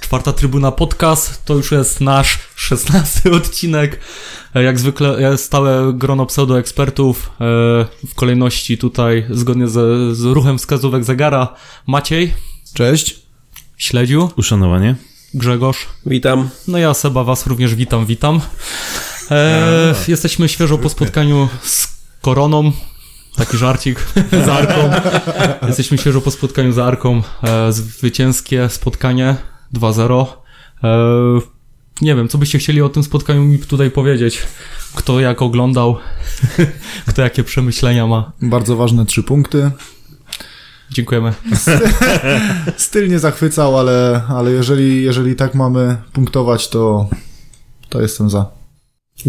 Czwarta Trybuna Podcast to już jest nasz szesnasty odcinek. E, Jak zwykle jest stałe grono pseudoekspertów. e, W kolejności tutaj, zgodnie ze, z ruchem wskazówek zegara, Maciej, Cześć. Śledziu, Uszanowanie. Grzegorz. Witam. No ja Seba was również witam, witam. E, jesteśmy świeżo po spotkaniu z koroną. Taki żarcik z Arką. Jesteśmy świeżo po spotkaniu z Arką. E, zwycięskie spotkanie 2-0. E, nie wiem, co byście chcieli o tym spotkaniu mi tutaj powiedzieć? Kto jak oglądał? Kto jakie przemyślenia ma? Bardzo ważne trzy punkty. Dziękujemy. Styl nie zachwycał, ale, ale jeżeli, jeżeli tak mamy punktować, to, to jestem za.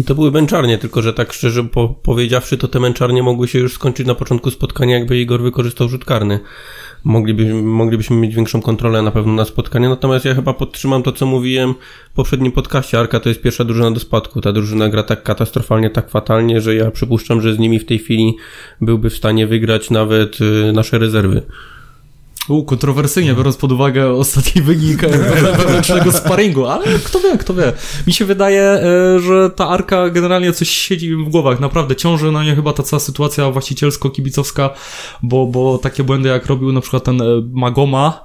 To były męczarnie, tylko że tak szczerze po, powiedziawszy, to te męczarnie mogły się już skończyć na początku spotkania, jakby Igor wykorzystał rzut karny. Moglibyśmy, moglibyśmy mieć większą kontrolę na pewno na spotkanie, natomiast ja chyba podtrzymam to, co mówiłem w poprzednim podcaście. Arka to jest pierwsza drużyna do spadku. Ta drużyna gra tak katastrofalnie, tak fatalnie, że ja przypuszczam, że z nimi w tej chwili byłby w stanie wygrać nawet y, nasze rezerwy. U, kontrowersyjnie, biorąc pod uwagę ostatni wynik e, we- wewnętrznego sparingu, ale kto wie, kto wie. Mi się wydaje, e, że ta Arka generalnie coś siedzi w głowach, naprawdę ciąży na nie chyba ta cała sytuacja właścicielsko-kibicowska, bo, bo takie błędy jak robił na przykład ten e, Magoma,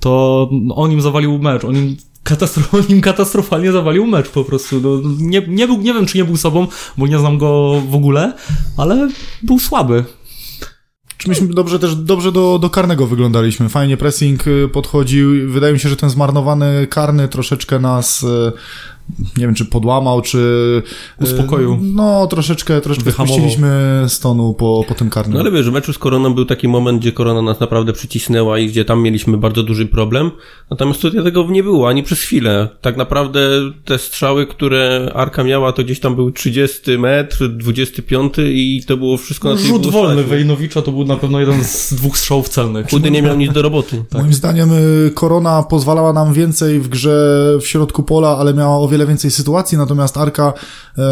to on im zawalił mecz, on im Katastro- on im katastrofalnie zawalił mecz po prostu. No, nie, nie, był, nie wiem, czy nie był sobą, bo nie znam go w ogóle, ale był słaby. Czy myśmy dobrze też dobrze do, do karnego wyglądaliśmy. Fajnie pressing y, podchodził. Wydaje mi się, że ten zmarnowany karny troszeczkę nas y, nie wiem, czy podłamał, czy y, Uspokoił. No, troszeczkę, troszeczkę spuściliśmy z tonu po, po tym karnym. No ale wiesz, w meczu z Koroną był taki moment, gdzie Korona nas naprawdę przycisnęła i gdzie tam mieliśmy bardzo duży problem. Natomiast tutaj tego nie było, ani przez chwilę. Tak naprawdę te strzały, które Arka miała, to gdzieś tam był 30 metr, 25 i to było wszystko na tej Rzut wolny. Wejnowicza to był na pewno jeden z dwóch strzałów celnych. Chudy nie miał nic do roboty. Moim zdaniem y, Korona pozwalała nam więcej w grze w środku pola, ale miała o wiele więcej sytuacji, natomiast Arka e,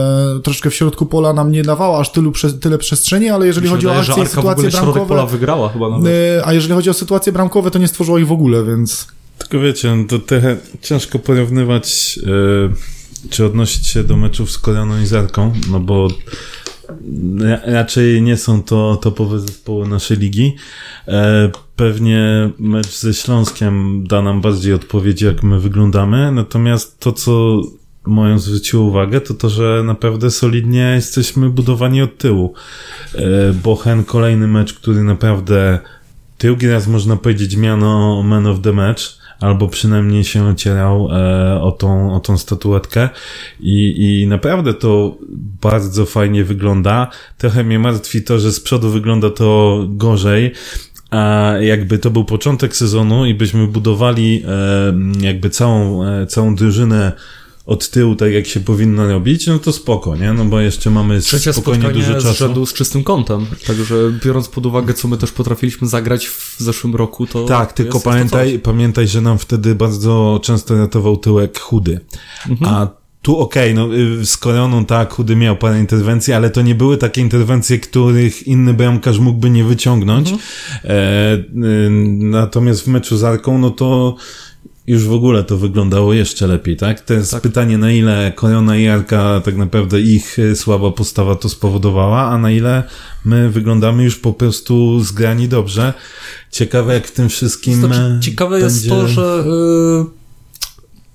troszkę w środku pola nam nie dawała aż tylu, prze, tyle przestrzeni, ale jeżeli chodzi wydaje, o akcje i Arka w ogóle sytuacje środek pola bramkowe, wygrała chyba nawet. e, a jeżeli chodzi o sytuacje bramkowe, to nie stworzyła ich w ogóle, więc Tylko wiecie, no to trochę ciężko porównywać, e, czy odnosić się do meczów z Koreaną i Zarką, no bo raczej nie są to topowe zespoły naszej ligi. E, pewnie mecz ze Śląskiem da nam bardziej odpowiedzi, jak my wyglądamy, natomiast to, co moją zwróciło uwagę, to to, że naprawdę solidnie jesteśmy budowani od tyłu. E, Bochen, kolejny mecz, który naprawdę drugi raz można powiedzieć miano man of the match, albo przynajmniej się ocierał e, o, tą, o tą statuetkę I, i naprawdę to bardzo fajnie wygląda. Trochę mnie martwi to, że z przodu wygląda to gorzej, a jakby to był początek sezonu i byśmy budowali e, jakby całą, e, całą drużynę od tyłu, tak jak się powinno robić, no to spoko, nie? No bo jeszcze mamy Trzecie spokojnie dużo czasu. rzędu z czystym kątem. Także biorąc pod uwagę, co my też potrafiliśmy zagrać w zeszłym roku, to. Tak, tylko pamiętaj, pamiętaj, że nam wtedy bardzo często ratował tyłek chudy. Mhm. A tu okej, no y, z Koroną tak, chudy miał parę interwencji, ale to nie były takie interwencje, których inny bramkarz mógłby nie wyciągnąć. Mhm. E, y, natomiast w meczu z Arką, no to już w ogóle to wyglądało jeszcze lepiej, tak? To jest Tak. pytanie, na ile Korona i Arka tak naprawdę ich y, słaba postawa to spowodowała, a na ile my wyglądamy już po prostu zgrani dobrze. Ciekawe, jak w tym wszystkim. Znaczy, ciekawe jest będzie- to, że yy,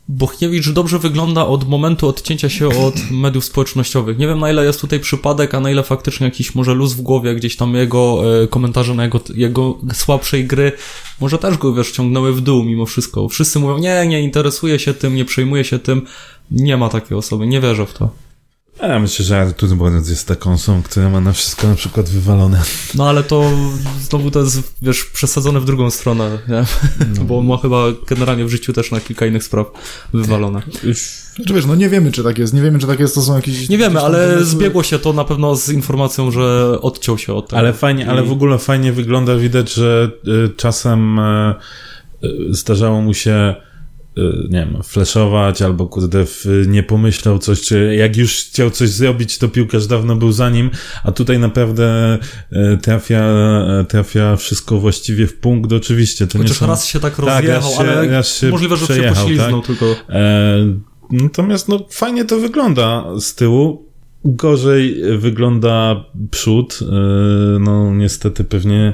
Bochniewicz dobrze wygląda od momentu odcięcia się od mediów społecznościowych. Nie wiem na ile jest tutaj przypadek, a na ile faktycznie jakiś może luz w głowie, gdzieś tam jego yy, komentarze na jego, jego słabszej gry, może też go wiesz, ciągnęły w dół mimo wszystko. Wszyscy mówią, nie, nie interesuje się tym, nie przejmuje się tym. Nie ma takiej osoby, nie wierzę w to. Ja myślę, że Artur Borec jest taką osobą, która ma na wszystko na przykład wywalone. No ale to znowu to jest, wiesz, przesadzone w drugą stronę, nie? Bo on ma chyba generalnie w życiu też na kilka innych spraw wywalone. Znaczy wiesz, no nie wiemy, czy tak jest, nie wiemy, czy tak jest, to są jakieś... Nie wiemy, ale pomysły. zbiegło się to na pewno z informacją, że odciął się od tego. Ale fajnie, ale w ogóle fajnie wygląda, widać, że y, czasem y, y, zdarzało mu się y, nie wiem, flashować, albo kurde, nie pomyślał coś, czy jak już chciał coś zrobić, to piłkarz dawno był za nim, a tutaj naprawdę y, trafia, y, trafia wszystko właściwie w punkt, oczywiście. To nie Chociaż są... raz się tak Tak, rozjechał, się- ale raz się możliwe, że się poślizgnął tak? tylko. E, natomiast no, fajnie to wygląda z tyłu. Gorzej wygląda przód. E, no niestety pewnie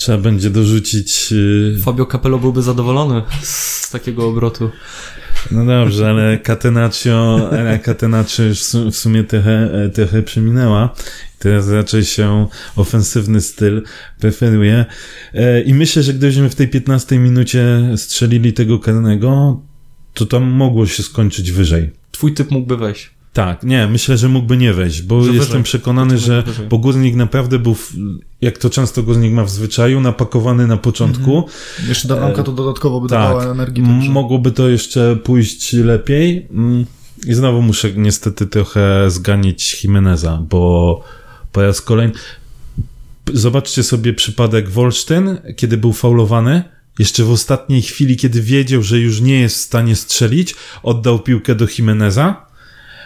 trzeba będzie dorzucić. e, Fabio Capello byłby zadowolony z takiego obrotu. No dobrze, ale Catenaccio, era Catenaccio już w sumie trochę, e, trochę przeminęła. Teraz raczej się ofensywny styl preferuje. E, I myślę, że gdybyśmy w tej 15 minucie strzelili tego karnego, to tam mogło się skończyć wyżej. Twój typ mógłby wejść. Tak, nie, myślę, że mógłby nie wejść, bo Że jestem przekonany, Że wyżej. bo Górnik naprawdę był, w, jak to często Górnik ma w zwyczaju, napakowany na początku. Jeszcze ta bramka to dodatkowo by Tak, dawała energii. Także. mogłoby to jeszcze pójść lepiej. Mm, I znowu muszę niestety trochę zganić Jimeneza, bo po raz kolejny... Zobaczcie sobie przypadek Wolsztyn, kiedy był faulowany. Jeszcze w ostatniej chwili, kiedy wiedział, że już nie jest w stanie strzelić, oddał piłkę do Jimeneza.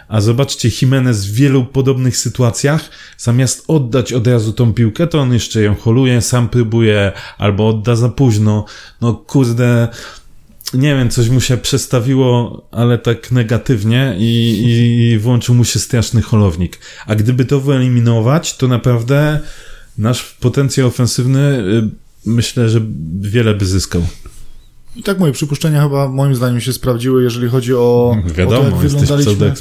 A zobaczcie, Jimenez w wielu podobnych sytuacjach, zamiast oddać od razu tą piłkę, to on jeszcze ją holuje, sam próbuje, albo odda za późno. No kurde, nie wiem, coś mu się przestawiło, ale tak negatywnie i, i włączył mu się straszny holownik. A gdyby to wyeliminować, to naprawdę nasz potencjał ofensywny y, myślę, że wiele by zyskał. I tak moje przypuszczenia chyba moim zdaniem się sprawdziły, jeżeli chodzi o, o to, jak Wiadomo, wyglądaliśmy.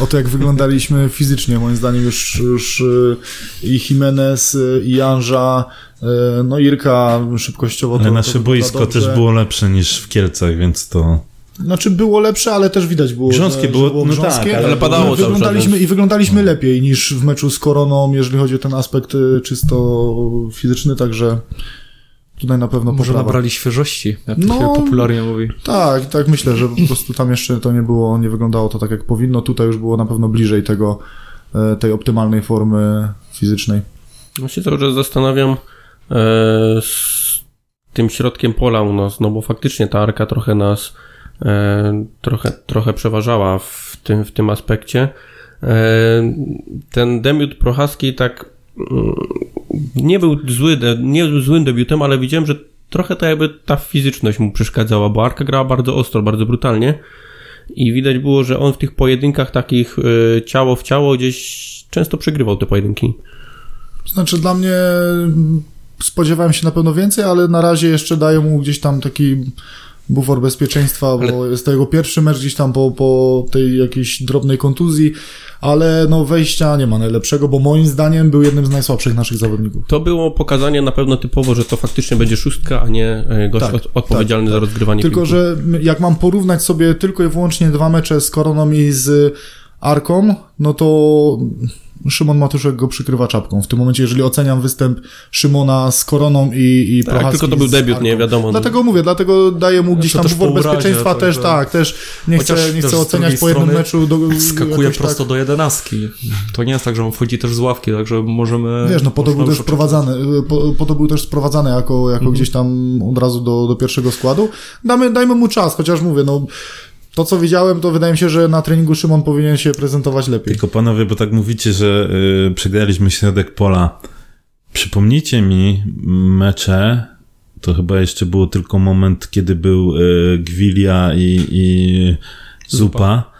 o to, jak wyglądaliśmy fizycznie. Moim zdaniem już, już y, i Jimenez, y, i Anża, y, no Irka szybkościowo Ale to, nasze to boisko też było lepsze niż w Kielcach, więc to... Znaczy było lepsze, ale też widać było, Grząskie że, było- że było no tak, grząskie. ale padało wyglądaliśmy I wyglądaliśmy lepiej niż w meczu z Koroną, jeżeli chodzi o ten aspekt czysto fizyczny, także tutaj na pewno Może poprawa. nabrali świeżości, jak to No. się popularnie mówi. Tak, tak myślę, że po prostu tam jeszcze to nie było, nie wyglądało to tak jak powinno. Tutaj już było na pewno bliżej tego, e, tej optymalnej formy fizycznej. Ja się cały czas zastanawiam e, z tym środkiem pola u nas, no bo faktycznie ta arka trochę nas e, trochę, trochę przeważała w tym, w tym aspekcie. E, ten debiut Prochaski tak nie był zły, nie był złym debiutem, ale widziałem, że trochę to jakby ta fizyczność mu przeszkadzała, bo Arka grała bardzo ostro, bardzo brutalnie i widać było, że on w tych pojedynkach takich e, ciało w ciało gdzieś często przegrywał te pojedynki. Znaczy dla mnie mm, spodziewałem się na pewno więcej, ale na razie jeszcze dają mu gdzieś tam taki bufor bezpieczeństwa, bo jest to jego pierwszy mecz gdzieś tam po, po tej jakiejś drobnej kontuzji, ale no wejścia nie ma najlepszego, bo moim zdaniem był jednym z najsłabszych naszych zawodników. To było pokazanie na pewno typowo, że to faktycznie będzie szóstka, a nie e, gość Tak, od, odpowiedzialny za rozgrywanie Tylko, piłki. że jak mam porównać sobie tylko i wyłącznie dwa mecze z Koroną i z Arką, no to Szymon Matuszek go przykrywa czapką. W tym momencie, jeżeli oceniam występ Szymona z Koroną i, i Tak, Prochacki tylko to był debiut, nie wiadomo. Dlatego mówię, dlatego daję mu gdzieś to tam wybór bezpieczeństwa też, tak, też nie chcę, nie chcę oceniać po jednym meczu. Do, Skakuje jakoś prosto tak. do jedenastki. To nie jest tak, że on wchodzi też z ławki, także możemy... Wiesz, no po to był też sprowadzany, po, po to był też sprowadzany jako, Mhm. jako gdzieś tam od razu do, do pierwszego składu. Damy, dajmy mu czas, chociaż mówię, no to co widziałem, to wydaje mi się, że na treningu Szymon powinien się prezentować lepiej. Tylko panowie, bo tak mówicie, że y, przegraliśmy środek pola. Przypomnijcie mi mecze, to chyba jeszcze było tylko moment, kiedy był y, Gwilia i, i Zupa,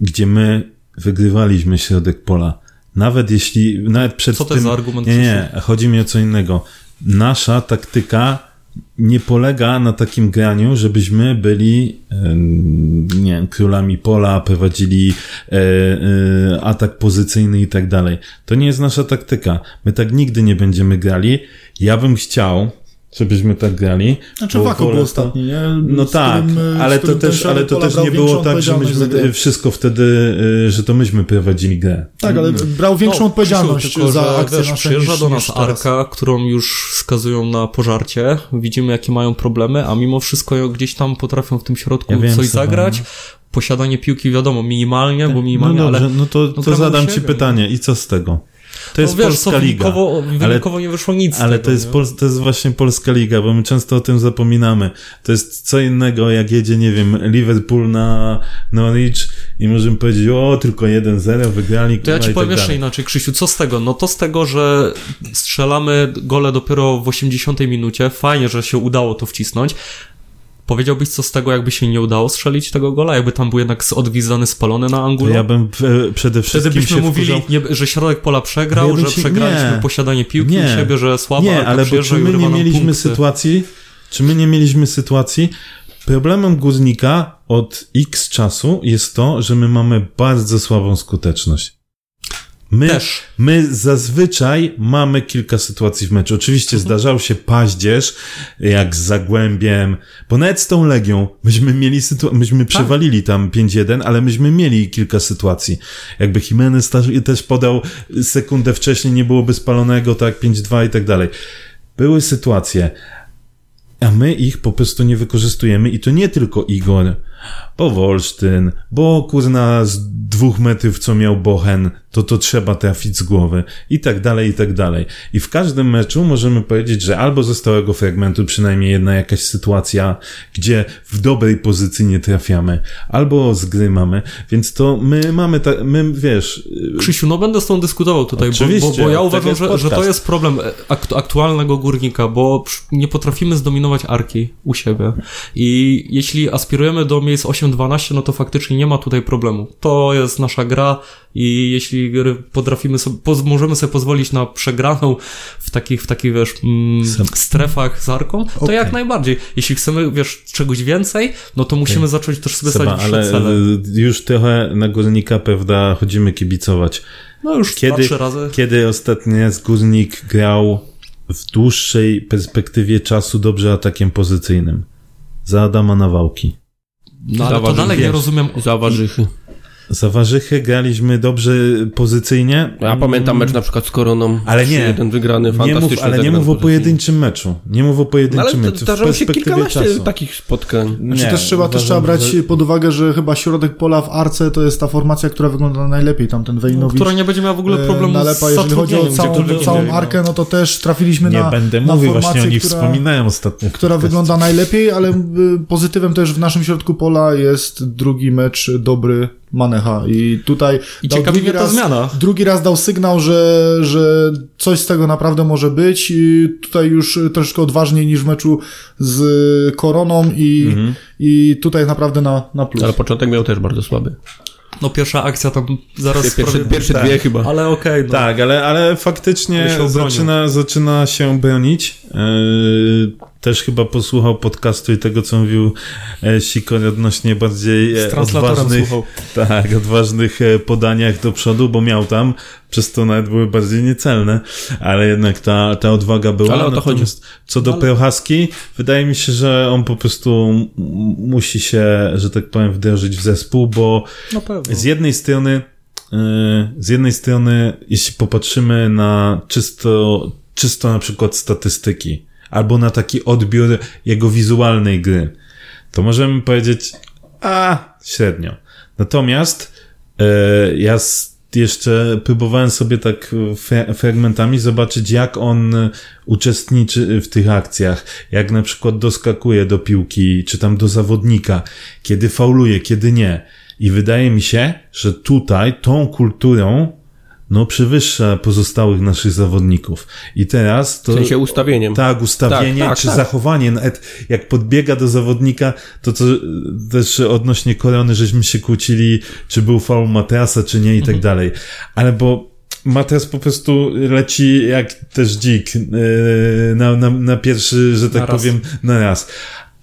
gdzie my wygrywaliśmy środek pola. Nawet jeśli, nawet przed Co to tym... jest za argument Nie, nie, chodzi mi o co innego. Nasza taktyka nie polega na takim graniu, żebyśmy byli em, nie wiem, królami pola, prowadzili e, e, atak pozycyjny i tak dalej. To nie jest nasza taktyka. My tak nigdy nie będziemy grali. Ja bym chciał, żebyśmy tak grali. Znaczy bo Wako wolę był to- ostatni, nie? No Z tak, którym, ale to też, ale to też nie było tak, że myśmy wszystko wtedy, y, że to myśmy prowadzili grę. Tak, ale brał większą No, odpowiedzialność Krzysiu, tylko, za akcję wiesz, nasze Przyjeżdża niż, do nas teraz. Arka, którą już wskazują na pożarcie. Widzimy, jakie mają problemy, a mimo wszystko gdzieś tam potrafią w tym środku Ja wiem, coś zagrać. Posiadanie piłki, wiadomo, minimalnie, bo No minimalnie, dobrze, ale no to, to gramy u zadam siebie, ci no. pytanie. I co z tego? To jest no, wiesz, polska co, liga. Wynikowo, wynikowo nie wyszło nic Ale tego, to, jest pol, to jest właśnie polska liga, bo my często o tym zapominamy. To jest co innego, jak jedzie, nie wiem, Liverpool na Norwich i możemy powiedzieć, o, tylko 1-0, wygrali. To ja ci i powiem tak jeszcze inaczej, Krzysiu, co z tego? No to z tego, że strzelamy gole dopiero w 80 minucie, fajnie, że się udało to wcisnąć. Powiedziałbyś, co z tego, jakby się nie udało strzelić tego gola, jakby tam był jednak odgwizdany spalony na To Angulo? ja bym e, przede Wtedy wszystkim byśmy się mówili, nie, że środek pola przegrał, Ja że się- przegraliśmy nie. posiadanie piłki Nie. u siebie, że słaba Nie, Arka ale bo czy my nie mieliśmy punkty. sytuacji, czy my nie mieliśmy sytuacji, problemem Górnika od x czasu jest to, że my mamy bardzo słabą skuteczność. My, Też. my zazwyczaj mamy kilka sytuacji w meczu. Oczywiście Mhm. zdarzał się paździerz, jak z Zagłębiem, bo nawet z tą Legią myśmy mieli sytu- myśmy Tak. przewalili tam 5-1, ale myśmy mieli kilka sytuacji. Jakby Jimenez też- też podał sekundę wcześniej, nie byłoby spalonego, tak, 5-2 i tak dalej. Były sytuacje, a my ich po prostu nie wykorzystujemy i to nie tylko Igor, bo Wolsztyn, bo kurna z dwóch metrów co miał Bochen, to to trzeba trafić z głowy i tak dalej, i tak dalej. I w każdym meczu możemy powiedzieć, że albo ze stałego fragmentu przynajmniej jedna jakaś sytuacja, gdzie w dobrej pozycji nie trafiamy, albo z gry mamy, więc to my mamy, ta, my wiesz, Krzysiu, no będę z tą dyskutował tutaj, bo, bo, bo ja tak uważam, że, że to jest problem aktu- aktualnego górnika, bo nie potrafimy zdominować arki u siebie. I jeśli aspirujemy do miejsc 8-12, no to faktycznie nie ma tutaj problemu. To jest nasza gra i jeśli potrafimy sobie, poz, możemy sobie pozwolić na przegraną w takich, w takich wiesz, mm, strefach z arką, to Okej. jak najbardziej. Jeśli chcemy, wiesz, czegoś więcej, no to musimy zacząć też sobie Seba, ale przed celem. y, już trochę na górnika, prawda, chodzimy kibicować. No już Kiedy, dwa, razy. kiedy ostatni raz górnik grał w dłuższej perspektywie czasu dobrze atakiem pozycyjnym? Za Adama Nawałki. No ale to dalej nie rozumiem. Za Warzychy. Za Warzychy graliśmy dobrze pozycyjnie. Ja pamiętam mecz na przykład z Koroną. Ale nie. Jeden wygrany, Nie mów, fantastyczny. ale nie mów o pojedynczym meczu. Nie mów o No, pojedynczym ale meczu. W zdarzało się perspektywie kilkanaście czasu. takich spotkań. Znaczy Nie, też trzeba, też uważam, trzeba brać że- pod uwagę, że chyba środek pola w Arce to jest ta formacja, która wygląda najlepiej. Tam ten Wejnowicz która nie będzie miała w ogóle e, problemu nalepa. z Jeżeli chodzi o całą, całą no. Arkę, no to też trafiliśmy Nie na, będę na mówił, formację, właśnie o nich która, wspominałem ostatnio. która wygląda najlepiej, ale y, pozytywem też w naszym środku pola jest drugi mecz dobry Manecha i tutaj I ciekawi drugi mnie ta raz, zmiana. drugi raz dał sygnał, że, że coś z tego naprawdę może być i tutaj już troszkę odważniej niż w meczu z Koroną i, Mhm. i tutaj naprawdę na, na plus. Ale początek miał też bardzo słaby. No pierwsza akcja tam zaraz Pierwsze, prawie- pierwsze tak. dwie chyba. Ale okej, no. Tak, ale, ale faktycznie Ale zaczyna, zaczyna się bronić. Yy, też chyba posłuchał podcastu i tego, co mówił e, Sikor odnośnie bardziej e, odważnych, słuchał. tak, odważnych e, podaniach do przodu, bo miał tam, przez to nawet były bardziej niecelne, ale jednak ta, ta odwaga była. Ale o to chodzi. Co do Ale- Prochaski, wydaje mi się, że on po prostu musi się, że tak powiem, wdrożyć w zespół, bo pewno. z jednej strony, z jednej strony, jeśli popatrzymy na czysto, czysto na przykład statystyki, albo na taki odbiór jego wizualnej gry, to możemy powiedzieć, a, średnio. Natomiast yy, ja jeszcze próbowałem sobie tak fra- fragmentami zobaczyć, jak on uczestniczy w tych akcjach, jak na przykład doskakuje do piłki, czy tam do zawodnika, kiedy fauluje, kiedy nie. I wydaje mi się, że tutaj tą kulturą no przewyższa pozostałych naszych zawodników. I teraz to... W sensie ustawieniem. Tak, ustawienie, Tak, tak, czy tak. zachowanie, nawet jak podbiega do zawodnika, to co też odnośnie korony, żeśmy się kłócili, czy był faul Mateasa, czy nie i tak dalej. Ale bo Mateas po prostu leci jak też dzik yy, na, na, na pierwszy, że tak Na powiem, na raz.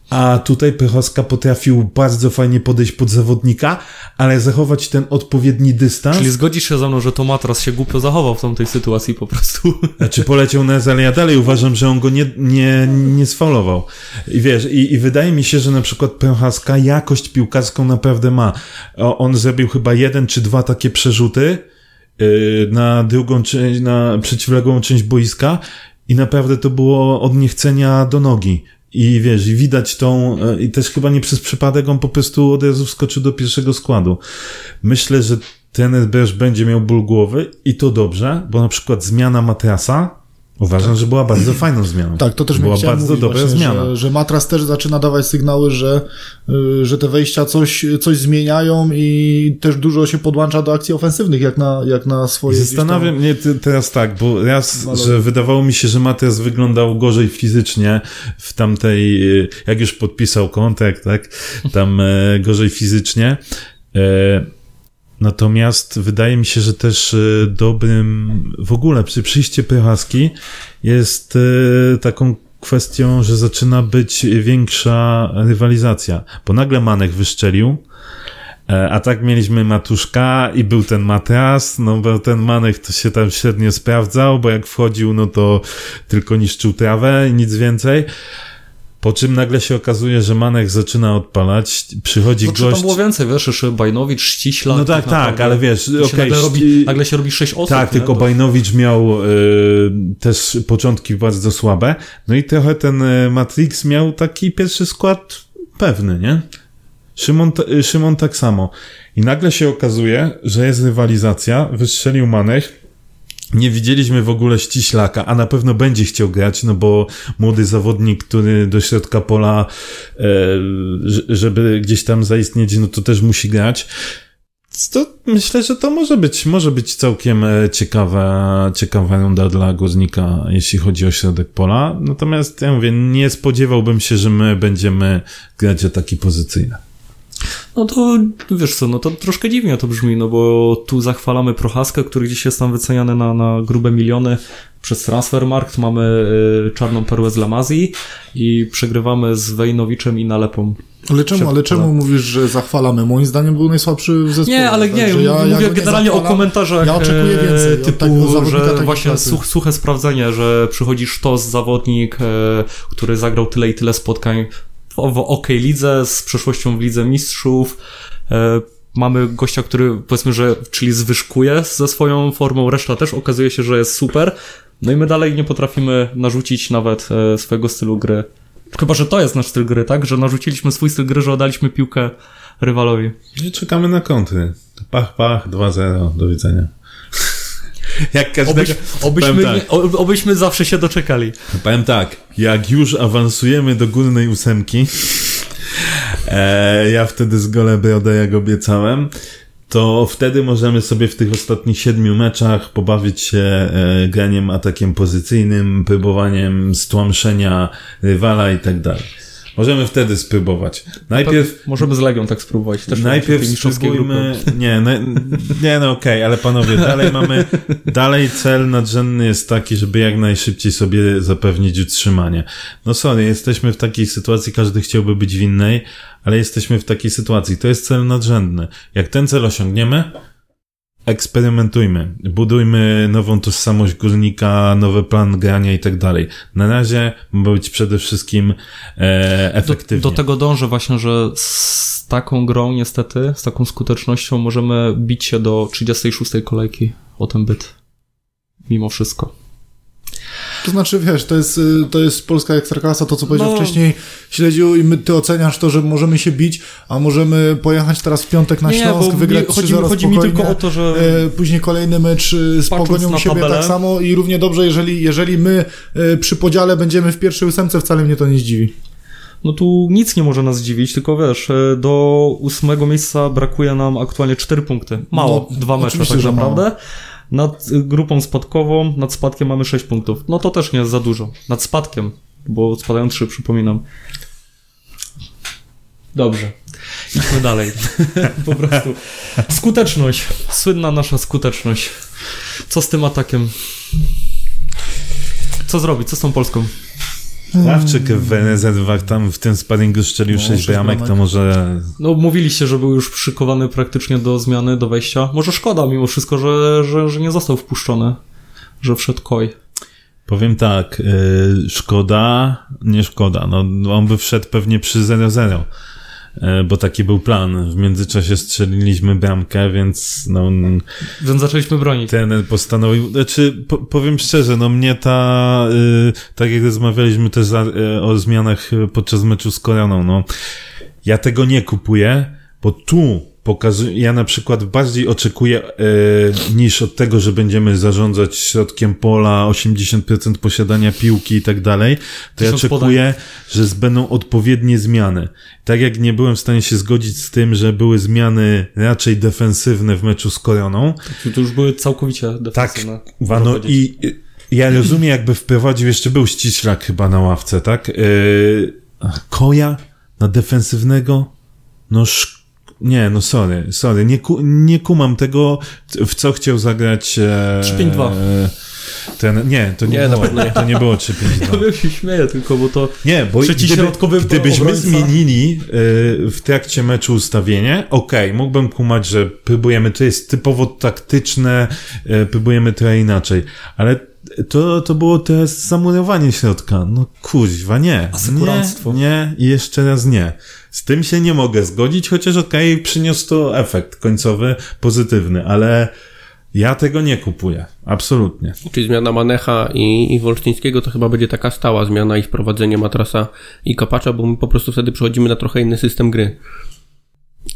A tutaj Pychowska potrafił bardzo fajnie podejść pod zawodnika, ale zachować ten odpowiedni dystans. Czyli zgodzisz się ze mną, że to Matras się głupio zachował w tamtej sytuacji po prostu. Znaczy poleciał na ale ja dalej uważam, że on go nie, nie, nie sfaulował. I wiesz, i, i wydaje mi się, że na przykład Prochaska jakość piłkarską naprawdę ma. O, on zrobił chyba jeden czy dwa takie przerzuty yy, na drugą część, na przeciwległą część boiska i naprawdę to było od niechcenia do nogi. I wiesz, i widać tą, e, i też chyba nie przez przypadek on po prostu od razu wskoczył do pierwszego składu. Myślę, że trener też będzie miał ból głowy i to dobrze, bo na przykład zmiana matrasa Uważam, że była bardzo fajną zmianą. Tak, to też była bardzo mówić dobra właśnie, zmiana. Że, że matras też zaczyna dawać sygnały, że, y, że te wejścia coś, coś zmieniają i też dużo się podłącza do akcji ofensywnych, jak na, jak na swoje. Zastanawiam mnie te- teraz tak, bo raz, że wydawało mi się, że Mateusz wyglądał gorzej fizycznie w tamtej, e, jak już podpisał kontrakt, tak, tam e, gorzej fizycznie. E, Natomiast wydaje mi się, że też e, dobrym, w ogóle przy przyjście Prochaski jest e, taką kwestią, że zaczyna być większa rywalizacja, bo nagle Manek wyszczelił, E, A tak mieliśmy Matuszka i był ten Matras, no bo ten Manek to się tam średnio sprawdzał, bo jak wchodził, no to tylko niszczył trawę i nic więcej. Po czym nagle się okazuje, że Manek zaczyna odpalać, przychodzi Znaczy gość... tam było więcej, wiesz, jeszcze Bajnowicz, Ściśla. No tak, tak, naprawdę. ale wiesz, okej, nagle, robi, nagle się robi sześć osób. tak, nie? tylko Bajnowicz miał y, też początki bardzo słabe. No i trochę ten y, Matrix miał taki pierwszy skład pewny, nie? Szymon, y, Szymon tak samo. I nagle się okazuje, że jest rywalizacja, wystrzelił Manech, nie widzieliśmy w ogóle ściślaka, a na pewno będzie chciał grać, no bo młody zawodnik, który do środka pola, e, żeby gdzieś tam zaistnieć, no to też musi grać. To myślę, że to może być, może być całkiem e, ciekawa, ciekawa runda dla Górnika, jeśli chodzi o środek pola. Natomiast ja mówię, nie spodziewałbym się, że my będziemy grać ataki pozycyjne. No to wiesz co, no to troszkę dziwnie to brzmi, no bo tu zachwalamy Prochaskę, który gdzieś jest tam wyceniany na, na grube miliony przez Transfermarkt, mamy y, czarną perłę z Lamazji i przegrywamy z Wejnowiczem i Nalepą. Ale czemu, ale czemu mówisz, że zachwalamy? Moim zdaniem był najsłabszy w zespole. Nie, ale nie, także ja- mówię nie generalnie o zachwalam. komentarzach Ja oczekuję e, więcej typu, że właśnie such, suche sprawdzenie, że przychodzi sztos zawodnik, e, który zagrał tyle i tyle spotkań w OK lidze, z przeszłością w Lidze Mistrzów. E, mamy gościa, który powiedzmy, że czyli zwyżkuje ze swoją formą, reszta też okazuje się, że jest super. No i my dalej nie potrafimy narzucić nawet e, swojego stylu gry. Chyba, że to jest nasz styl gry, tak? Że narzuciliśmy swój styl gry, że oddaliśmy piłkę rywalowi. I czekamy na kontry. Pach, pach, 2-0, do widzenia. Jak każdego... Obyś, obyśmy, tak. obyśmy zawsze się doczekali. Powiem tak, jak już awansujemy do górnej ósemki, e, ja wtedy zgolę brodę, jak obiecałem, to wtedy możemy sobie w tych ostatnich siedmiu meczach pobawić się e, graniem atakiem pozycyjnym, próbowaniem stłamszenia rywala i tak dalej. Możemy wtedy spróbować. Najpierw Możemy z Legią tak spróbować. Też Najpierw spróbujmy... Nie, no, nie, no okej, ale panowie, dalej mamy... Dalej cel nadrzędny jest taki, żeby jak najszybciej sobie zapewnić utrzymanie. No sorry, jesteśmy w takiej sytuacji, każdy chciałby być w innej, ale jesteśmy w takiej sytuacji. To jest cel nadrzędny. Jak ten cel osiągniemy, eksperymentujmy, budujmy nową tożsamość górnika, nowy plan grania i tak dalej. Na razie ma być przede wszystkim e, Do, efektywnie. do tego dążę właśnie, że z taką grą niestety, z taką skutecznością możemy bić się do 36 kolejki o ten byt. Mimo wszystko. To znaczy, wiesz, to jest, y, to jest polska ekstraklasa, to co powiedział No. wcześniej Śledziu i my, ty oceniasz to, że możemy się bić, a możemy pojechać teraz w piątek na Nie, Śląsk, wygrać mi- chodzi, 3-0 chodzi mi tylko o to, że E, Później kolejny mecz y, z Pogonią siebie tabelę- tak samo i równie dobrze, jeżeli, jeżeli my e, przy podziale będziemy w pierwszej ósemce, wcale mnie to nie zdziwi. no tu nic nie może nas zdziwić, tylko wiesz, e, do ósmego miejsca brakuje nam aktualnie 4 punkty. Mało, No, dwa mecze tak że mało. Nad grupą spadkową, nad spadkiem mamy 6 punktów. No to też nie jest za dużo. Nad spadkiem, bo spadają 3, przypominam. Dobrze. Idźmy dalej. po prostu. Skuteczność. Słynna nasza skuteczność. Co z tym atakiem? Co zrobić? Co z tą Polską? Ławczyk w rezerwach tam w tym sparingu strzelił No, 6 sześć bramek, to może No, mówiliście, że był już przykowany praktycznie do zmiany, do wejścia. Może szkoda mimo wszystko, że, że, że nie został wpuszczony, że wszedł Koi. powiem tak, yy, szkoda, nie szkoda, no on by wszedł pewnie przy 0-0, yy, bo taki był plan. W międzyczasie strzeliliśmy bramkę, więc no Więc zaczęliśmy bronić. ten postanowił, znaczy po, powiem szczerze, no mnie ta, yy, tak jak rozmawialiśmy też za, yy, o zmianach podczas meczu z Koreaną, no ja tego nie kupuję, bo tu pokazuje, ja na przykład bardziej oczekuję e, niż od tego, że będziemy zarządzać środkiem pola, 80% posiadania piłki i tak dalej, to ja oczekuję, że będą odpowiednie zmiany. Tak jak nie byłem w stanie się zgodzić z tym, że były zmiany raczej defensywne w meczu z Koroną, To, to już były całkowicie tak, defensywne. Wano, można powiedzieć. i i ja rozumiem, jakby wprowadził, jeszcze był ściślak chyba na ławce, tak? Yy, koja na defensywnego? No sz... Nie, no sorry, sorry, nie, ku, nie kumam tego, w co chciał zagrać... E, 3-5-2. e, Ten, nie, to nie, Nie, było, nie. to nie było 3-5-2. Ja się śmieję tylko, bo to... Nie, bo gdyby, gdybyśmy obrońca. zmienili y, w trakcie meczu ustawienie, okej, mógłbym kumać, że próbujemy, to jest typowo taktyczne, y, próbujemy trochę inaczej, ale to, to było teraz zamurowanie środka. No kuźwa, nie. Asekuranstwo. Nie, nie i jeszcze raz nie. Z tym się nie mogę zgodzić, chociaż okej, przyniósł to efekt końcowy pozytywny, ale ja tego nie kupuję. Absolutnie. Czyli zmiana Manecha i, i Wolsztyńskiego to chyba będzie taka stała zmiana i wprowadzenie Matrasa i Kopacza, bo my po prostu wtedy przechodzimy na trochę inny system gry.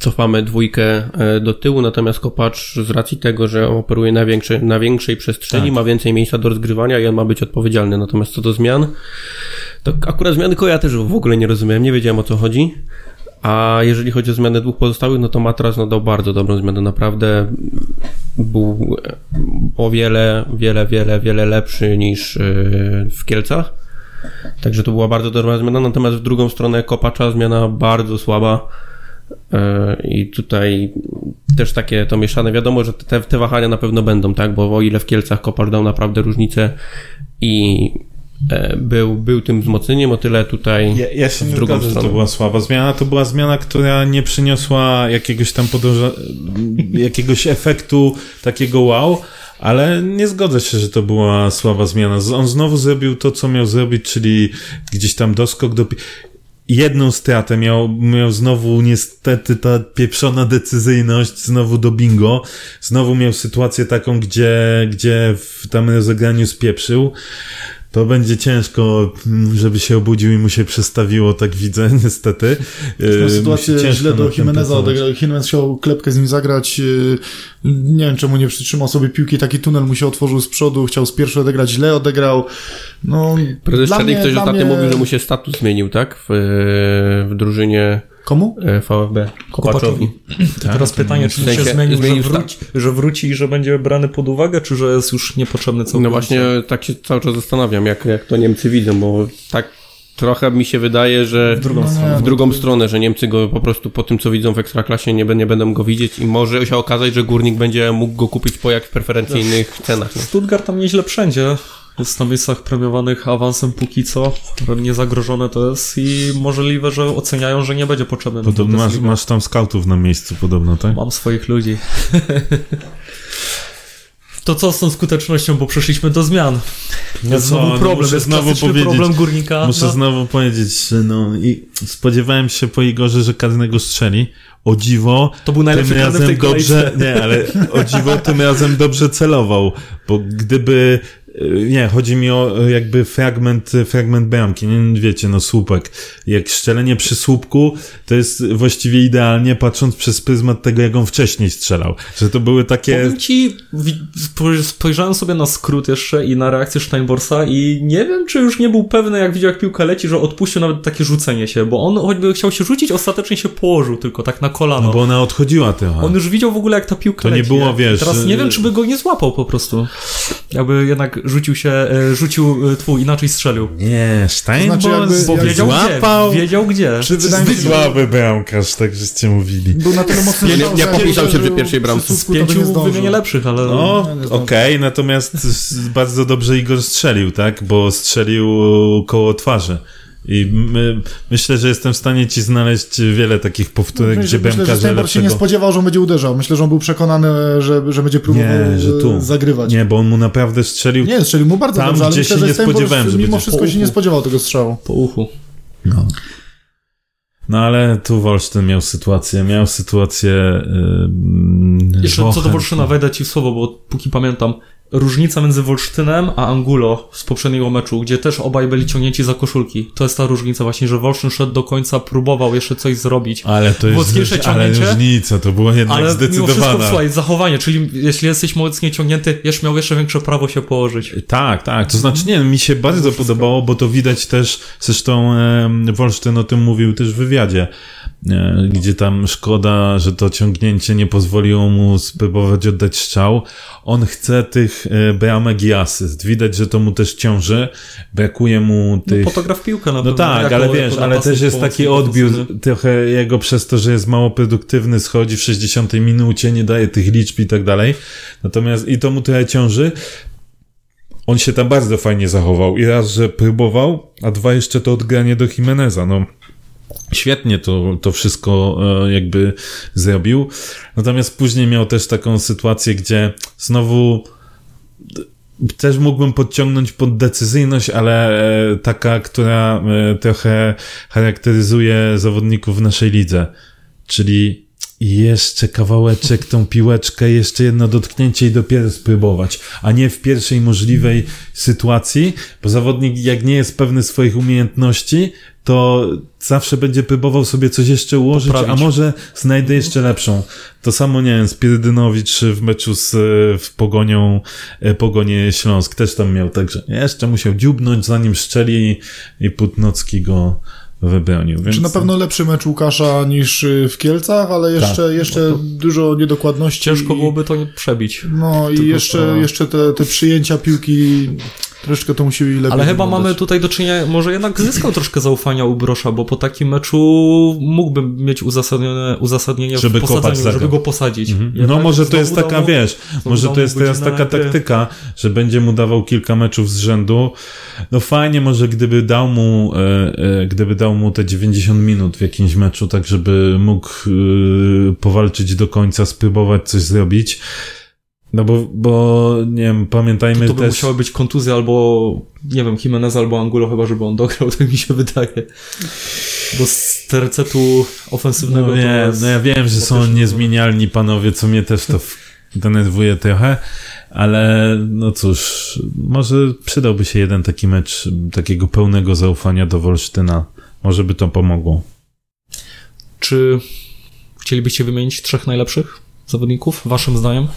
Cofamy dwójkę e, do tyłu, natomiast Kopacz z racji tego, że operuje na, większe, na większej przestrzeni, Tak. ma więcej miejsca do rozgrywania i on ma być odpowiedzialny. Natomiast co do zmian, to akurat zmiany koja też w ogóle nie rozumiałem, nie wiedziałem o co chodzi. A jeżeli chodzi o zmianę dwóch pozostałych, no to Matras no, dał bardzo dobrą zmianę. Naprawdę był e, o wiele, wiele, wiele, wiele lepszy niż e, w Kielcach. Także to była bardzo dobra zmiana. Natomiast w drugą stronę Kopacza zmiana bardzo słaba. E, I tutaj też takie to mieszane. Wiadomo, że te, te wahania na pewno będą, tak? Bo o ile w Kielcach Kopacz dał naprawdę różnicę i e, był, był tym wzmocnieniem, o tyle tutaj Ja, ja się w nie drugą zgadzam, że to stronę. była słaba zmiana. To była zmiana, która nie przyniosła jakiegoś tam podąża... jakiegoś efektu takiego wow, ale nie zgodzę się, że to była słaba zmiana. On znowu zrobił to, co miał zrobić, czyli gdzieś tam doskok do... Jedną stratę miał, miał znowu niestety ta pieprzona decyzyjność, znowu do bingo. Znowu miał sytuację taką, gdzie, gdzie w tam rozegraniu spieprzył. To będzie ciężko, żeby się obudził i mu się przestawiło, tak widzę, niestety. Tą Yy, sytuację źle do Jimeneza odegrał. Jimenez chciał klepkę z nim zagrać. yy, Nie wiem, czemu nie przytrzymał sobie piłki. Taki tunel mu się otworzył z przodu. Chciał z pierwszej odegrać, źle odegrał. No, Prezes Czernik ktoś ostatnio mnie- mówił, że mu się status zmienił, tak? W, w drużynie Komu? e, VfB. Kopaczowi. To teraz pytanie, czy się zmienił, że wróci, że wróci i że będzie brany pod uwagę, czy że jest już niepotrzebny całkowicie? No właśnie tak się cały czas zastanawiam, jak, jak to Niemcy widzą, bo tak trochę mi się wydaje, że W drugą No nie, stronę. w drugą stronę, że Niemcy go po prostu po tym, co widzą w Ekstraklasie, nie, nie będą go widzieć i może się okazać, że Górnik będzie mógł go kupić po jak preferencyjnych cenach. Nie? Stuttgart tam nieźle wszędzie. Jest na miejscach premiowanych awansem póki co. Niezagrożone to jest i możliwe, że oceniają, że nie będzie potrzebny. Podobno masz, masz tam skautów na miejscu podobno, tak? Mam swoich ludzi. To co z tą skutecznością, bo przeszliśmy do zmian. No Jest znowu co, problem, jest znowu powiedzieć- problem górnika. Muszę no. znowu powiedzieć, no i spodziewałem się po Igorze, że karnego strzeli. O dziwo, To był najlepszy tym razem dobrze, kolejce. nie, ale o dziwo tym razem dobrze celował, bo gdyby, nie, chodzi mi o y, jakby fragment, fragment bramki, nie wiecie, no słupek. Jak strzelenie przy słupku, to jest właściwie idealnie, patrząc przez pryzmat tego, jak on wcześniej strzelał. Że to były takie... Powiem ci, spojrzałem sobie na skrót jeszcze i na reakcję Steinborsa i nie wiem, czy już nie był pewny, jak widział, jak piłka leci, że odpuścił nawet takie rzucenie się, bo on choćby chciał się rzucić, ostatecznie się położył tylko tak na kolano. No bo ona odchodziła trochę. On już widział w ogóle, jak ta piłka To nie leci. było, wiesz, Teraz nie y- wiem, czy by go nie złapał po prostu. Jakby jednak rzucił się, e, rzucił e, twój, inaczej strzelił. Nie, Steinbors To znaczy jakby- wiedział złapał. gdzie, wiedział gdzie. Czy wydaje mi się, Słaby bramkarz, tak żeście mówili. był na tyle mocny, Nie, że nie, nie jak popisał się przy pierwszej bramce. Z pięciu wymienię lepszych, ale... No, okej, zdążył. natomiast bardzo dobrze Igor strzelił, tak? Bo strzelił koło twarzy. I my, myślę, że jestem w stanie ci znaleźć wiele takich powtórek, Myślę, gdzie myślę, że bramkarze Steinberg się nie lepszego... spodziewał, że on będzie uderzał. Myślę, że on był przekonany, że, że będzie próbował Nie, że tu. e, zagrywać. Nie, bo on mu naprawdę strzelił... Nie, strzelił mu bardzo Tam, dobrze, ale gdzie myślę, się że nie Steinberg spodziewałem, że mimo wszystko się nie spodziewał tego strzału. Po uchu. No. No ale tu Wolsztyn miał sytuację, miał sytuację... Yy, Jeszcze co do Wochem. Wolszyna, wejdę ci w słowo, bo póki pamiętam, różnica między Wolsztynem a Angulo z poprzedniego meczu, gdzie też obaj byli ciągnięci za koszulki. To jest ta różnica właśnie, że Wolsztyn szedł do końca, próbował jeszcze coś zrobić. Ale to jest ale różnica, to była jednak Ale mimo wszystko, zdecydowana. słuchaj, zachowanie, czyli jeśli jesteś mocniej ciągnięty, jeszcze miał jeszcze większe prawo się położyć. Tak, tak. To znaczy, nie, mi się bardzo podobało, bo to widać też, zresztą e, Wolsztyn o tym mówił też w wywiadzie, gdzie tam szkoda, że to ciągnięcie nie pozwoliło mu spróbować oddać strzał. On chce tych e, bramek i asyst. Widać, że to mu też ciąży. Brakuje mu No, tych... fotograf piłkę na No pewno. tak, jako- ale wiesz, ale też jest taki odbiór trochę jego przez to, że jest mało produktywny, schodzi w 60 minucie, nie daje tych liczb i tak dalej. Natomiast i to mu trochę ciąży. On się tam bardzo fajnie zachował. I raz, że próbował, a dwa jeszcze to odgranie do Jimeneza. No, świetnie to, to wszystko e, jakby zrobił. Natomiast później miał też taką sytuację, gdzie znowu też mógłbym podciągnąć pod decyzyjność, ale e, taka, która e, trochę charakteryzuje zawodników w naszej lidze. Czyli jeszcze kawałeczek, tą piłeczkę, jeszcze jedno dotknięcie i dopiero spróbować, a nie w pierwszej możliwej sytuacji, bo zawodnik jak nie jest pewny swoich umiejętności, to zawsze będzie próbował sobie coś jeszcze ułożyć, Poprawić. a może znajdę jeszcze lepszą. To samo, nie wiem, Spirdynowicz w meczu z w Pogonią, e, Pogonie Śląsk też tam miał, także jeszcze musiał dziubnąć, zanim szczeli i Putnocki go wybronił. Więc... Czy na pewno lepszy mecz Łukasza niż y, w Kielcach, ale jeszcze, jeszcze dużo niedokładności. Ciężko i- byłoby to przebić. No i jeszcze, to- jeszcze te, te przyjęcia piłki troszkę to musieli lepiej Ale chyba wyglądać. mamy tutaj do czynienia, może jednak zyskał troszkę zaufania u Brosza, bo po takim meczu mógłbym mieć uzasadnione, uzasadnienie Żeby w posadzeniu, żeby go. go posadzić. Mhm. Jednak No może to jest taka, mu- wiesz, może to jest teraz taka gry. taktyka, że będzie mu dawał kilka meczów z rzędu. No fajnie może gdyby dał mu, e, e, gdyby dał mu te 90 minut w jakimś meczu, tak żeby mógł e, powalczyć do końca, spróbować coś zrobić. No bo, bo nie wiem, pamiętajmy To by też... musiały być kontuzje albo, nie wiem, Jimenez albo Angulo chyba, żeby on dograł, tak mi się wydaje. Bo z tercetu ofensywnego No, to nie, no ja wiem, że są niezmienialni panowie, co mnie też to denerwuje trochę, ale no cóż, może przydałby się jeden taki mecz takiego pełnego zaufania do Wolsztyna. Może by to pomogło. Czy chcielibyście wymienić trzech najlepszych zawodników, waszym zdaniem,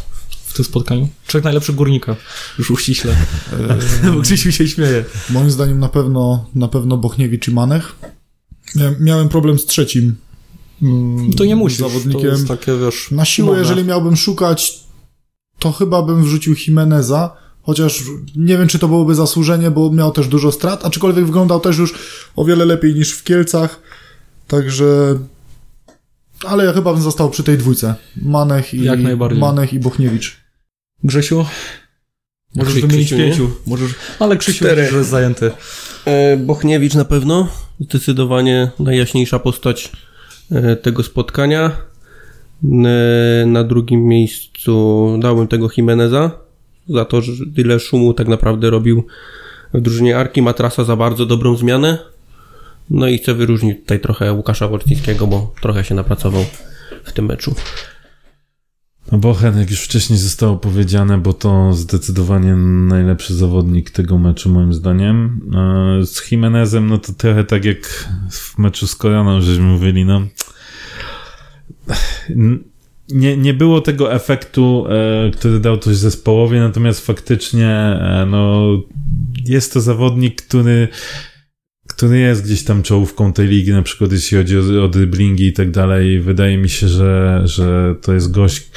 tym spotkaniu? Trzech najlepszych górnika. Już uściśle. Bo Krzysiu się śmieje. Moim zdaniem na pewno, na pewno Bochniewicz i Manech. Mia- Miałem problem z trzecim mm, To nie musisz. zawodnikiem. To takie, wiesz... Na siłę, jeżeli miałbym szukać, to chyba bym wrzucił Jimeneza, chociaż nie wiem, czy to byłoby zasłużenie, bo miał też dużo strat, aczkolwiek wyglądał też już o wiele lepiej niż w Kielcach, także... Ale ja chyba bym został przy tej dwójce. Manech i, Jak najbardziej. Manech i Bochniewicz. Grzesiu? Możesz Krzysiu, wymienić nie? pięciu. Możesz... Ale Krzysiu Cztery. że jest zajęty. E, Bochniewicz na pewno. Zdecydowanie najjaśniejsza postać e, tego spotkania. E, Na drugim miejscu dałbym tego Jimeneza za to, że tyle szumu tak naprawdę robił w drużynie Arki. Matrasa za bardzo dobrą zmianę. No i chcę wyróżnić tutaj trochę Łukasza Worcińskiego, bo trochę się napracował w tym meczu. No Bochen, jak już wcześniej zostało powiedziane, bo to zdecydowanie najlepszy zawodnik tego meczu moim zdaniem. E, Z Jimenezem, no to trochę tak jak w meczu z Koreaną, żeśmy mówili, no nie, nie było tego efektu, e, który dał coś zespołowi, natomiast faktycznie e, no, jest to zawodnik, który który jest gdzieś tam czołówką tej ligi, na przykład jeśli chodzi o, o i tak dalej. Wydaje mi się, że, że to jest gość